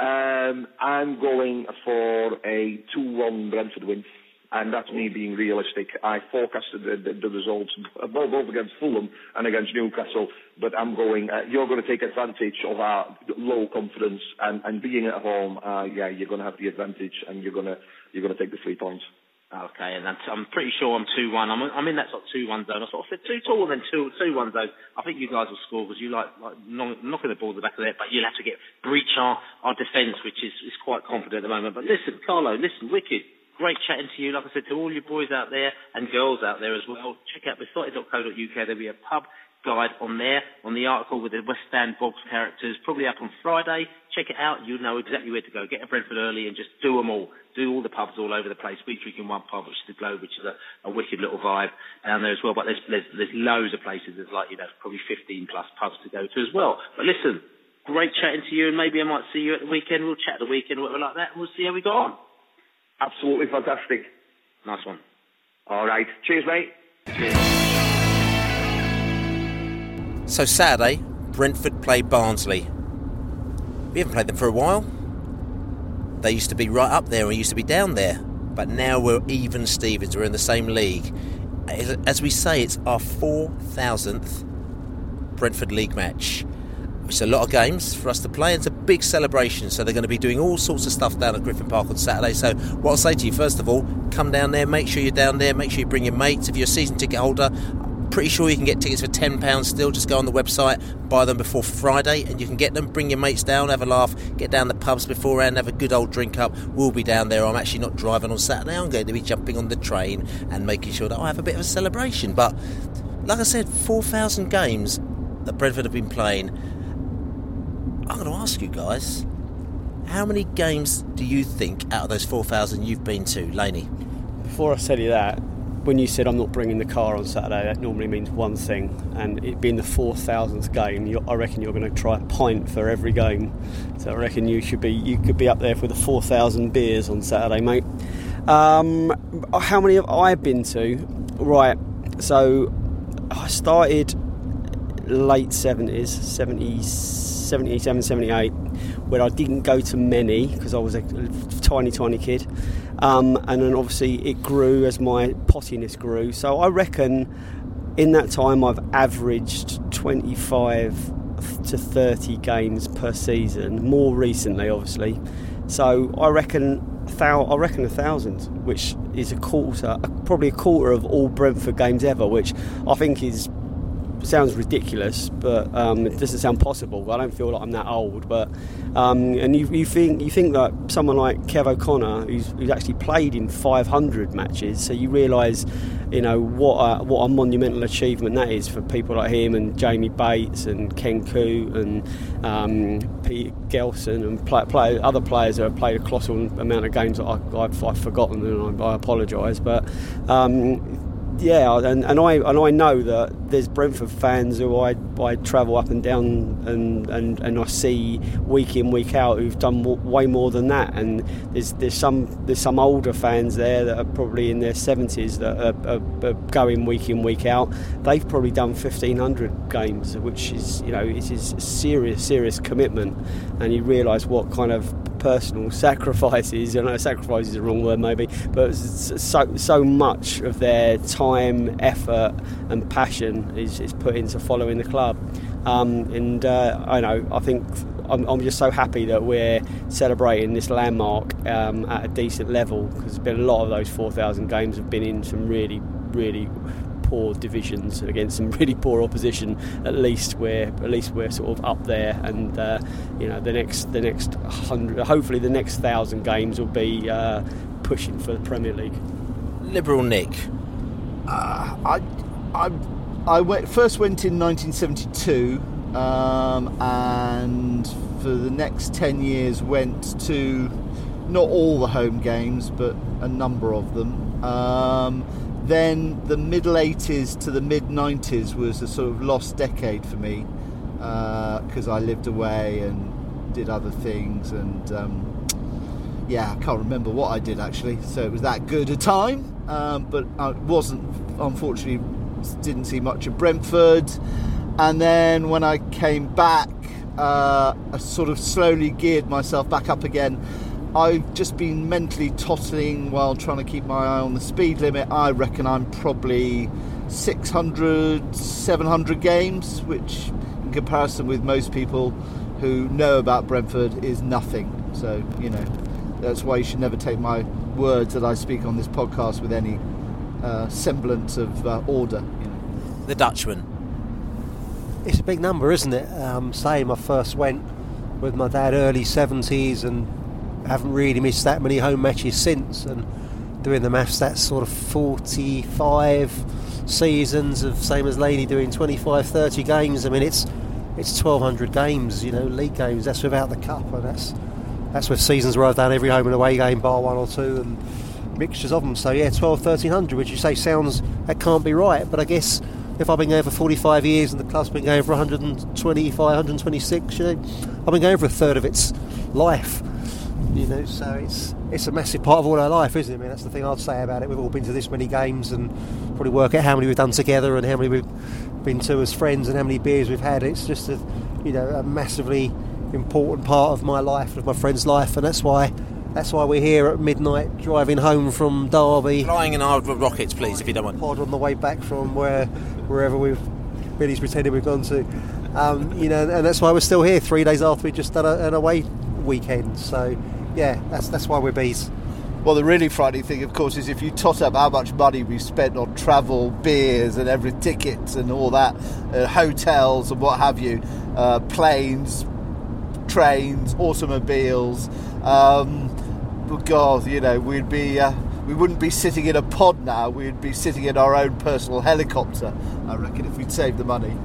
Um, I'm going for a 2-1 Brentford win. And that's me being realistic. I forecasted the, the, the results both, against Fulham and against Newcastle, but I'm going. Uh, you're going to take advantage of our low confidence and, and being at home. Uh, yeah, you're going to have the advantage, and you're going to you're going to take the three points. Okay, and I'm pretty sure I'm 2 1. I'm, I'm in that sort of 2 1 zone. I sort of said 2 2 and then 2 2 1 zone. I think you guys will score because you like, like knocking the ball at the back of the net, but you'll have to get breach our, our defence, which is, is quite confident at the moment. But listen, Carlo, listen, wicked. Great chatting to you. Like I said, to all your boys out there and girls out there as well, check out beesotted.co.uk. There'll be a pub guide on there, on the article with the West Stand Bogs characters, probably up on Friday. Check it out. You'll know exactly where to go. Get to Brentford early and just do them all. Do all the pubs all over the place. We drink in one pub, which is the Globe, which is a, a wicked little vibe down there as well. But there's, there's, there's loads of places. There's like, you know, probably 15 plus pubs to go to as well. But listen, great chatting to you and maybe I might see you at the weekend. We'll chat the weekend or whatever like that and we'll see how we got on. Absolutely fantastic. Nice one. All right. Cheers, mate. So Saturday, Brentford play Barnsley. We haven't played them for a while. They used to be right up there and we used to be down there. But now we're even Stevens, we're in the same league. As we say, it's our 4,000th Brentford League match. It's a lot of games for us to play. It's a big celebration, so they're going to be doing all sorts of stuff down at Griffin Park on Saturday. So, what I'll say to you, first of all, come down there, make sure you're down there, make sure you bring your mates. If you're a season ticket holder, pretty sure you can get tickets for £10 still. Just go on the website, buy them before Friday, and you can get them. Bring your mates down, have a laugh, get down the pubs beforehand, have a good old drink up. We'll be down there. I'm actually not driving on Saturday. I'm going to be jumping on the train and making sure that I have a bit of a celebration. But, like I said, 4,000 games that Brentford have been playing. I'm going to ask you guys, how many games do you think out of those 4,000 you've been to, Laney? Before I tell you that, when you said I'm not bringing the car on Saturday, that normally means one thing, and it being the 4,000th game, I reckon you're going to try a pint for every game. So I reckon you should be, you could be up there for the 4,000 beers on Saturday, mate. Um, how many have I been to? Right, so I started late 70s, 70s 77, 78, where I didn't go to many because I was a tiny, tiny kid. Um, and then obviously it grew as my pottiness grew. So I reckon in that time I've averaged 25 to 30 games per season, more recently, obviously. So I reckon. I reckon a thousand, which is a quarter, probably a quarter of all Brentford games ever, which I think is sounds ridiculous, but um, it doesn't sound possible. I don't feel like I'm that old, but um, and you, you, think you think that someone like Kev O'Connor, who's, who's actually played in 500 matches, so you realise, you know, what a, what a monumental achievement that is for people like him and Jamie Bates and Ken Coote and um, Pete Gelson and play, play, other players who have played a colossal amount of games that I, have forgotten and I, I apologise, but um, yeah, and, and I and I know that there's Brentford fans who I, I travel up and down and, and, and I see week in week out who've done way more than that, and there's there's some there's some older fans there that are probably in their 70s that are, are, are going week in week out. They've probably done 1500 games, which is you know it is serious serious commitment, and you realise what kind of personal sacrifices. I know sacrifice is the wrong word, maybe, but so so much of their time, effort, and passion is, is put into following the club. Um, and uh, I know I think I'm, I'm, just so happy that we're celebrating this landmark um, at a decent level because there's been a lot of those 4,000 games have been in some really, really poor divisions against some really poor opposition, at least we're at least we're sort of up there. And uh, you know, the next the next hundred, hopefully the next thousand games will be uh, pushing for the Premier League. Liberal Nick, uh, I I I went, first went in 1972. Um, and for the next 10 years went to not all the home games but a number of them um, then the middle 80s to the mid 90s was a sort of lost decade for me because uh, I lived away and did other things and um, yeah, I can't remember what I did actually. So it was that good a time, um, but I wasn't unfortunately didn't see much of Brentford. And then when I came back, uh, I sort of slowly geared myself back up again. I've just been mentally tottling while trying to keep my eye on the speed limit. I reckon I'm probably 600, 700 games, which in comparison with most people who know about Brentford is nothing. So, you know, that's why you should never take my words that I speak on this podcast with any uh, semblance of uh, order. You know. The Dutchman. It's a big number, isn't it? Um, same, I first went with my dad early 70s and haven't really missed that many home matches since. And doing the maths, that's sort of 45 seasons of same as Laney doing 25, 30 games. I mean, it's it's 1,200 games, you know, league games. That's without the cup, and that's that's with seasons where I've done every home and away game, bar one or two, and mixtures of them. So yeah, 12, 1300, which you say sounds that can't be right, but I guess if I've been going for 45 years and the club's been going for 125, 126, you know, I've been going for a third of its life. You know, so it's it's a massive part of all our life, isn't it? I mean, that's the thing I'd say about it. We've all been to this many games and probably work out how many we've done together and how many we've been to as friends and how many beers we've had. It's just a, you know, a massively important part of my life, of my friend's life, and that's why that's why we're here at midnight driving home from Derby. Flying in our rockets, please, if you don't mind. Pod on the way back from where wherever we've Billy's pretended we've gone to. Um, you know, and that's why we're still here three days after we just done a, an away weekend. So yeah, that's that's why we're bees. Well, the really frightening thing, of course, is if you tot up how much money we've spent on travel, beers, and every tickets and all that, uh, hotels and what have you, uh, planes, trains, automobiles. Um, God, you know, we'd be uh, we wouldn't be sitting in a pod now. We'd be sitting in our own personal helicopter. I reckon if we'd saved the money.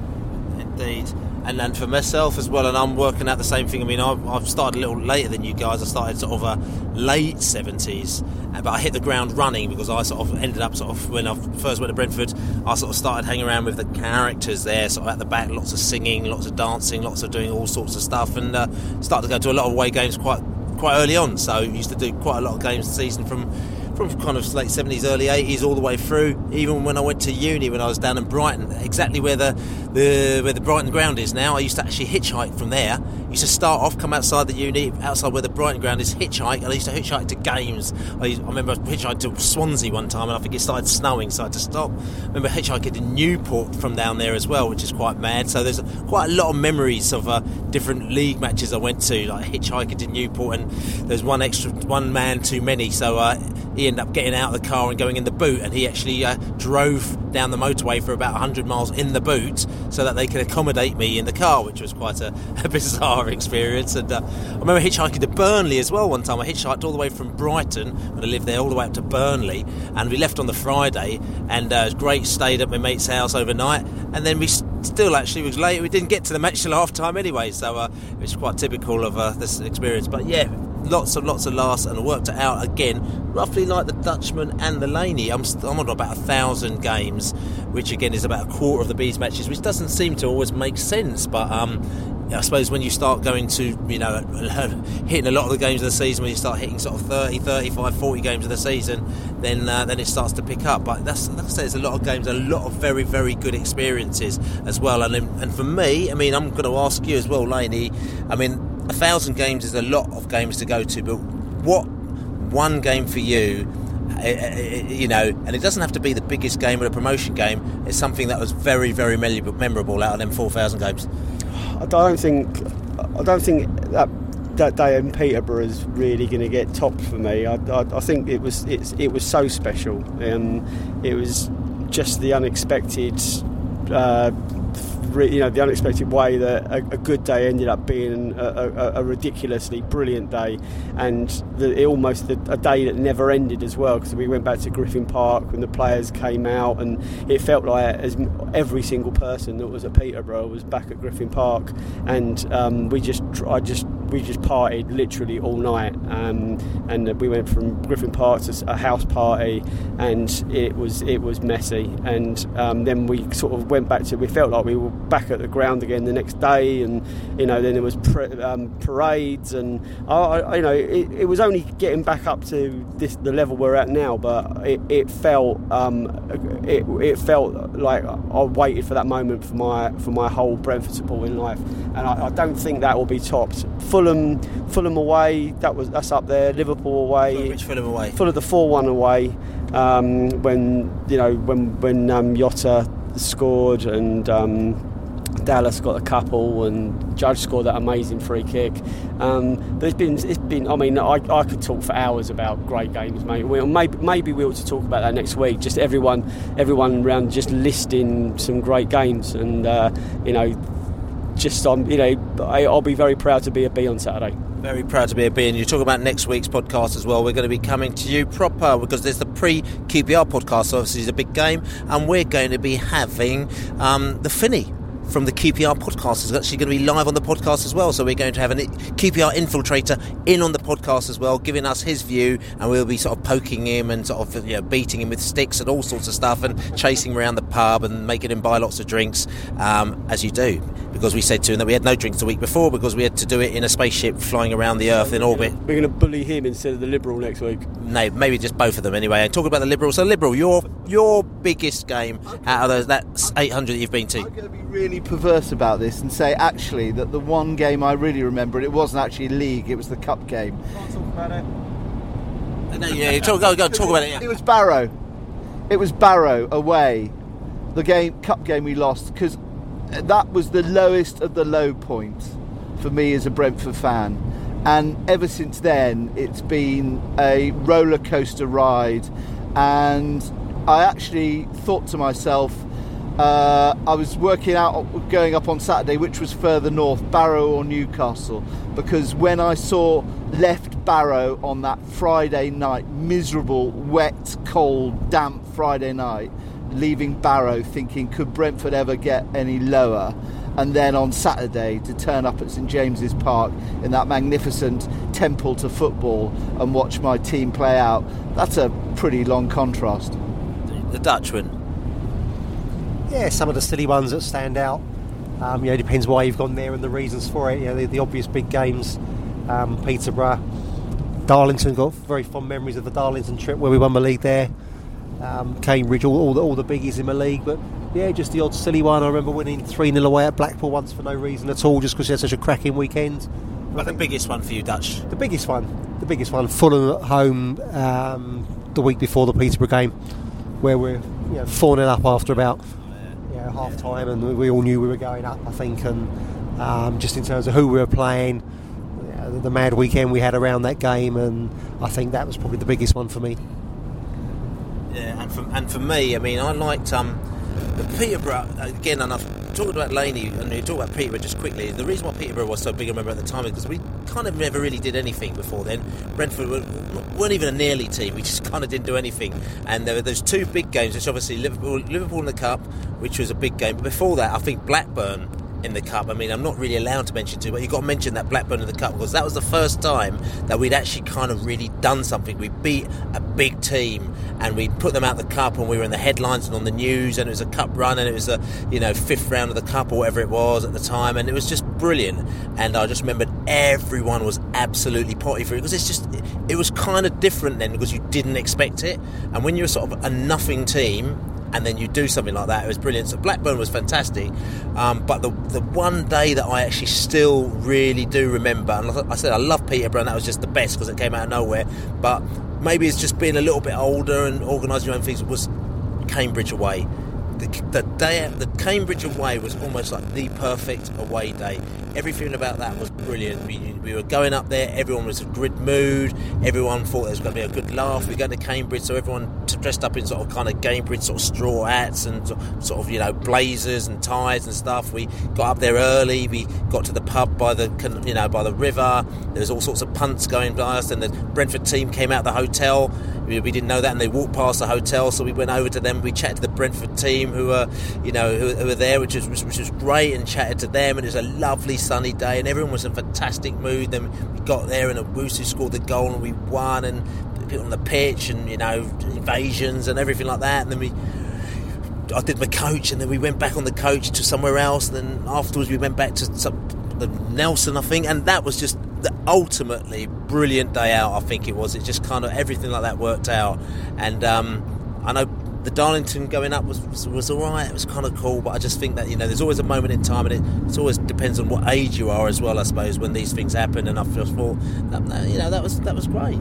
Indeed. And then for myself as well, and I'm working out the same thing. I mean, I've, I've started a little later than you guys. I started sort of a late 70s, but I hit the ground running because I sort of ended up sort of when I first went to Brentford, I sort of started hanging around with the characters there, sort of at the back, lots of singing, lots of dancing, lots of doing all sorts of stuff, and uh, started to go to a lot of away games quite quite early on. So used to do quite a lot of games a season from from kind of late 70s, early 80s, all the way through. Even when I went to uni, when I was down in Brighton, exactly where the, the where the Brighton ground is now, I used to actually hitchhike from there. I used to start off, come outside the uni, outside where the Brighton ground is, hitchhike. I used to hitchhike to games. I, I remember I hitchhiked to Swansea one time, and I think it started snowing, so I had to stop. I remember hitchhiking to Newport from down there as well, which is quite mad. So there's quite a lot of memories of uh, different league matches I went to, like hitchhiking to Newport, and there's one extra, one man too many. So uh, he ended up getting out of the car and going in the boot, and he actually uh, drove down the motorway for about 100 miles in the boot so that they could accommodate me in the car, which was quite a, [LAUGHS] a bizarre experience. And uh, I remember hitchhiking to Burnley as well one time. I hitchhiked all the way from Brighton, when I lived there, all the way up to Burnley, and we left on the Friday, and uh, it was great. Stayed at my mate's house overnight, and then we still actually was late. We didn't get to the match till half time anyway, so uh, quite typical of uh, this experience. But yeah, lots and lots of laughs and worked it out again, roughly like the Dutchman and the Laney. I'm, I'm on about a thousand games, which again is about a quarter of the bees matches, which doesn't seem to always make sense, but um, I suppose when you start going to, you know, [LAUGHS] hitting a lot of the games of the season, when you start hitting sort of 30, 35, 40 games of the season, then uh, then it starts to pick up. But that's, like I say, there's a lot of games, a lot of very, very good experiences as well. And and for me, I mean, I'm going to ask you as well, Laney. I mean, a thousand games is a lot of games to go to, but what one game for you? you know, and it doesn't have to be the biggest game or a promotion game. It's something that was very, very memorable out of them four thousand games. I don't think I don't think that that day in Peterborough is really going to get topped for me. I, I, I think it was it was so special. Um, it was just the unexpected. Uh, you know the unexpected way that a, a good day ended up being a, a, a ridiculously brilliant day, and the, it almost a, a, day that never ended as well. Because we went back to Griffin Park when the players came out, and it felt like as every single person that was at Peterborough was back at Griffin Park, and um, we just I just we just partied literally all night, um, and we went from Griffin Park to a house party, and it was it was messy. And um, then we sort of went back to we felt like we were back at the ground again the next day, and you know then there was um, parades, and I, you know it, it, was only getting back up to this the level we're at now, but it, it felt um, it, it felt like I waited for that moment for my for my whole Brentford supporting life, and I, I don't think that will be topped. Fulham, Fulham away, that was that's up there. Liverpool away, which Fulham away? Fulham the four one away. Um, when you know when when um, Jota scored and. Um, Dallas got a couple, and Judge scored that amazing free kick. Um, it's been, it's been. I mean, I, I could talk for hours about great games, mate. We'll, maybe, maybe we ought to talk about that next week. Just everyone, everyone around, just listing some great games, and uh, you know, just on, you know, I'll be very proud to be a B on Saturday. Very proud to be a B, and you talk about next week's podcast as well. We're going to be coming to you proper because there's the pre QPR podcast, obviously, is a big game, and we're going to be having um, the Finney from the QPR podcast is actually going to be live on the podcast as well. So we're going to have a QPR infiltrator in on the podcast as well, giving us his view, and we'll be sort of poking him and sort of you know, beating him with sticks and all sorts of stuff, and chasing him around the pub and making him buy lots of drinks, um, as you do. Because we said to him that we had no drinks the week before because we had to do it in a spaceship flying around the Earth in orbit. We're going to bully him instead of the Liberal next week. No, maybe just both of them anyway. And talk about the Liberal. So Liberal, your your biggest game out of those that 800 that you've been to I'm going to be really perverse about this and say actually that the one game I really remember, it wasn't actually league, it was the cup game. Can't talk about it. No, yeah, talk, go, go, talk about it. Yeah. It was Barrow. It was Barrow away. The game, cup game we lost because that was the lowest of the low points for me as a Brentford fan. And ever since then, it's been a roller coaster ride. And I actually thought to myself, uh, I was working out going up on Saturday, which was further north, Barrow or Newcastle, because when I saw left Barrow on that Friday night, miserable, wet, cold, damp Friday night, leaving Barrow, thinking could Brentford ever get any lower? And then on Saturday to turn up at St James's Park in that magnificent temple to football and watch my team play out. That's a pretty long contrast. The Dutchman yeah, some of the silly ones that stand out. Um, you know, depends why you've gone there and the reasons for it. You know, the, the obvious big games, um, Peterborough, Darlington. Got very fond memories of the Darlington trip where we won the league there. Um, Cambridge, all, all, the, all the biggies in the league, but yeah, just the odd silly one. I remember winning 3 0 away at Blackpool once for no reason at all, just because we had such a cracking weekend. But the biggest one for you, Dutch? The biggest one. The biggest one. Fulham at home um, the week before the Peterborough game, where we're you know, 4 0 up after about half time, and we all knew we were going up, I think. And um, just in terms of who we were playing, the mad weekend we had around that game, and I think that was probably the biggest one for me. Yeah, and for, and for me, I mean, I liked um, the Peterborough again, and I've talked about Laney and you talk about Peterborough just quickly. The reason why Peterborough was so big, I remember at the time, is because we kind of never really did anything before then. Brentford weren't even a nearly team; we [LAUGHS] just kind of didn't do anything. And there were those two big games, which obviously Liverpool, Liverpool in the Cup, which was a big game. But before that, I think Blackburn in the cup. I mean, I'm not really allowed to mention two, but you've got to mention that Blackburn in the cup because that was the first time that we'd actually kind of really done something. We beat a big team and we put them out the cup and we were in the headlines and on the news and it was a cup run and it was a you know fifth round of the cup or whatever it was at the time and it was just brilliant. And I just remembered everyone was absolutely potty for it because it's just it was kind of different then because you didn't expect it. And when you're sort of a nothing team and then you do something like that. It was brilliant. So Blackburn was fantastic, um, but the the one day that I actually still really do remember, and I said I love Peterborough, and that was just the best because it came out of nowhere. But maybe it's just being a little bit older and organising your own things. Was Cambridge away? The, the day the Cambridge away was almost like the perfect away day everything about that was brilliant. We, we were going up there, everyone was in good mood, everyone thought there was going to be a good laugh. We go to Cambridge, so everyone dressed up in sort of kind of Cambridge sort of straw hats and sort of, you know, blazers and ties and stuff. We got up there early, we got to the pub by the, you know, by the river. There was all sorts of punts going by us, and the Brentford team came out of the hotel. We, we didn't know that, and they walked past the hotel, so we went over to them. We chatted to the Brentford team who were, you know, who, who were there, which was which was great, and chatted to them, and it was a lovely sunny day, and everyone was in fantastic mood. Then we got there, and Owusu scored the goal, and we won, and people on the pitch, and you know invasions and everything like that. And then we I did my coach, and then we went back on the coach to somewhere else. And then afterwards, we went back to some, Nelson, I think, and that was just the ultimately brilliant day out. I think it was. It just kind of everything like that worked out, and um, I know the Darlington going up was was, was all right. It was kind of cool, but I just think that you know there's always a moment in time, and it it's always depends on what age you are as well. I suppose when these things happen, and I just thought that, you know that was that was great.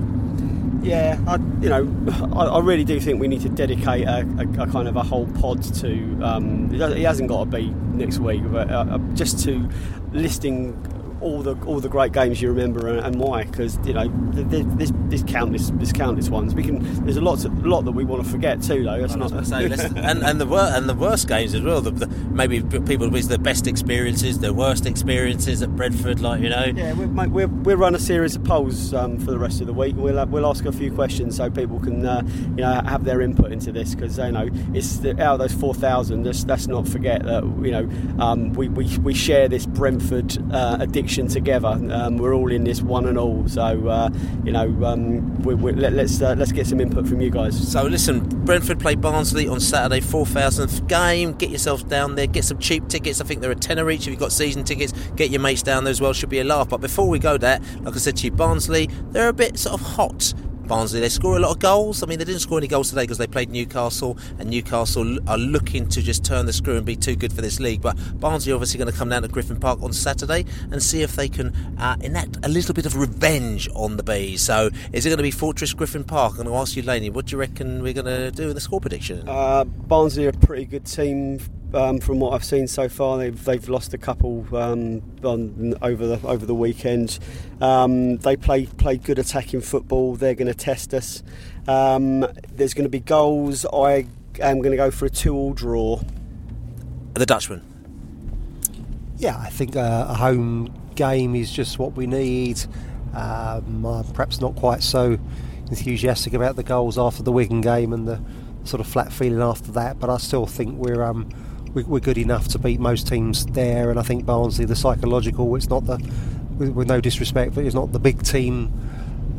Yeah, I, you know, [LAUGHS] I, I, really do think we need to dedicate a, a, a kind of a whole pod to. Um, hasn't got to be next week, but uh, uh just to listing all the all the great games you remember and, and why because you know there's, there's countless there's countless ones. We can there's a lot a lot that we want to forget too though that's not say, [LAUGHS] and and the wor- and the worst games as well the, the, maybe people with the best experiences the worst experiences at Brentford like you know. Yeah we'll, we'll, we'll run a series of polls um, for the rest of the week. We'll uh, we'll ask a few questions so people can uh, you know have their input into this because you know it's the, out of those 4,000 let's, let's not forget that you know um, we, we, we share this Brentford uh, addiction together. Um, we're all in this one and all. So uh, you know, um, we, we, let, us uh, let's get some input from you guys. So listen, Brentford play Barnsley on Saturday, four thousandth game. Get yourself down there. Get some cheap tickets. I think they're a tenner each. If you've got season tickets, get your mates down there as well. Should be a laugh. But before we go there, like I said to you, Barnsley, they're a bit sort of hot Barnsley. They score a lot of goals. I mean, they didn't score any goals today because they played Newcastle, and Newcastle are looking to just turn the screw and be too good for this league. But Barnsley are obviously going to come down to Griffin Park on Saturday and see if they can uh, enact a little bit of revenge on the Bees. So, is it going to be Fortress Griffin Park? I'm going to ask you, Laney, what do you reckon we're going to do in the score prediction? Uh, Barnsley are a pretty good team um, from what I've seen so far. They've, they've lost a couple um, on, over the over the weekend. Um, they play play good attacking football. They're going to test us. Um, there's going to be goals. I am going to go for a two-all draw. The Dutchman. Yeah, I think uh, a home game is just what we need. Um, I'm perhaps not quite so enthusiastic about the goals after the Wigan game and the sort of flat feeling after that, but I still think we're um, we're good enough to beat most teams there. And I think Barnsley, the psychological, it's not the, with, with no disrespect, but it's not the big team,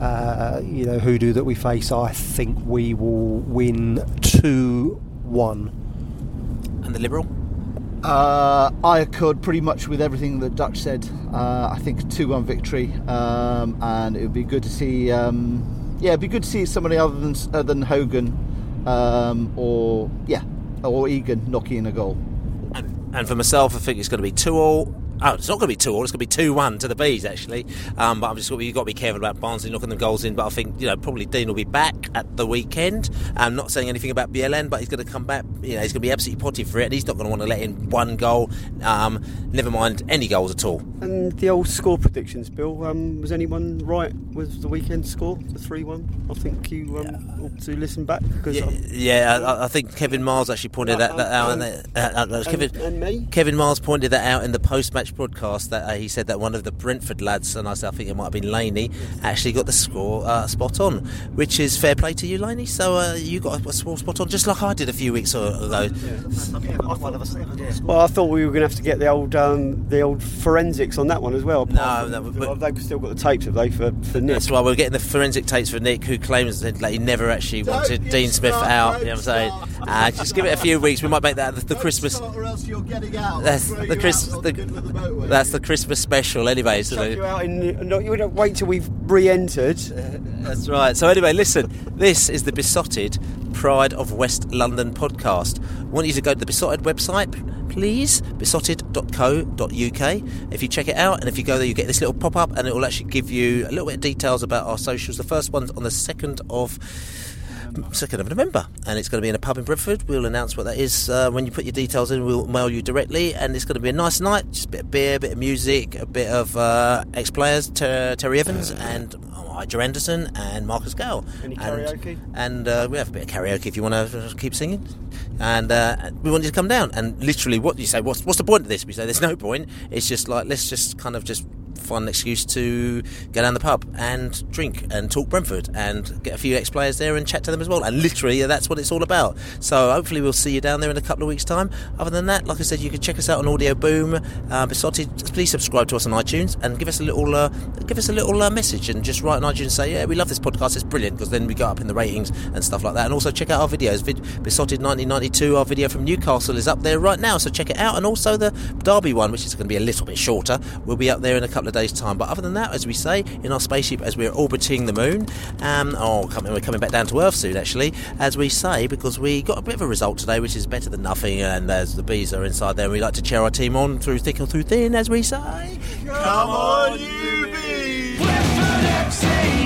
uh, you know, hoodoo that we face. I think we will win 2 1. And the Liberal? Uh, I accord pretty much with everything that Dutch said. Uh, I think 2 1 victory, um, and it would be good to see. Um, yeah, it'd be good to see somebody other than uh, than Hogan, um, or yeah, or Egan knocking in a goal. And, for myself, I think it's going to be two all Oh, it's not going to be two all. It's going to be two one to the bees actually. Um, but I'm just you've got to be careful about Barnsley knocking the goals in. But I think you know probably Dean will be back at the weekend. I'm not saying anything about BLN, but he's going to come back. You know he's going to be absolutely potty for it. He's not going to want to let in one goal. Um, never mind any goals at all. And the old score predictions, Bill. Um, was anyone right with the weekend score, the three one? I think you um, ought to listen back because yeah, yeah I, I, think Kevin Miles actually pointed that, that out. And, uh, uh, Kevin, and me? Kevin Miles pointed that out in the post match broadcast that uh, he said that one of the Brentford lads, and I, said, I think it might have been Laney, actually got the score uh, spot on, which is fair play to you, Laney. So uh, you got a score spot on, just like I did a few weeks ago. Well, I thought we were going to have to get the old um, the old forensics on that one as well. No, no but, they've still got the tapes, have they, for, for Nick? That's why we're getting the forensic tapes for Nick, who claims that he never actually Don't wanted Dean Smith out. You know what I'm saying? Uh, just give it a few weeks. We might make that the, the Christmas. That's the Chris. The, that's the Christmas special, anyway. So you out in, no, you don't wait till we've re-entered. [LAUGHS] That's right. So anyway, listen. This is the Beesotted Pride of West London podcast. I want you to go to the Beesotted website, please. beesotted.co.uk. If you check it out, and if you go there, you get this little pop-up, and it will actually give you a little bit of details about our socials. The first one's on the second of. 2nd of November, and it's going to be in a pub in Brentford. We'll announce what that is uh, when you put your details in. We'll mail you directly, and it's going to be a nice night. Just a bit of beer, a bit of music, a bit of uh, ex players, Ter- Terry Evans, and Joe Anderson, and Marcus Gayle. Any karaoke? And, and uh, we have a bit of karaoke if you want to keep singing. And uh, we want you to come down. And literally, what do you say? What's, what's the point of this? We say there's no point. It's just like let's just kind of just find an excuse to go down the pub and drink and talk Brentford and get a few ex players there and chat to them as well. And literally, that's what it's all about. So hopefully, we'll see you down there in a couple of weeks' time. Other than that, like I said, you can check us out on Audio Boom. Uh, Beesotted, please subscribe to us on iTunes and give us a little uh, give us a little uh, message and just write on iTunes and say, yeah, we love this podcast. It's brilliant because then we go up in the ratings and stuff like that. And also check out our videos. Vid- Beesotted 1992, our video from Newcastle is up there right now, so check it out. And also the Derby one, which is going to be a little bit shorter, will be up there in a couple of days' time. But other than that, as we say, in our spaceship as we're orbiting the moon, um, oh, coming, we're coming back down to Earth soon, actually, as we say, because we got a bit of a result today, which is better than nothing. And as the bees are inside there, we like to cheer our team on through thick or through thin, as we say. Come on, you bees!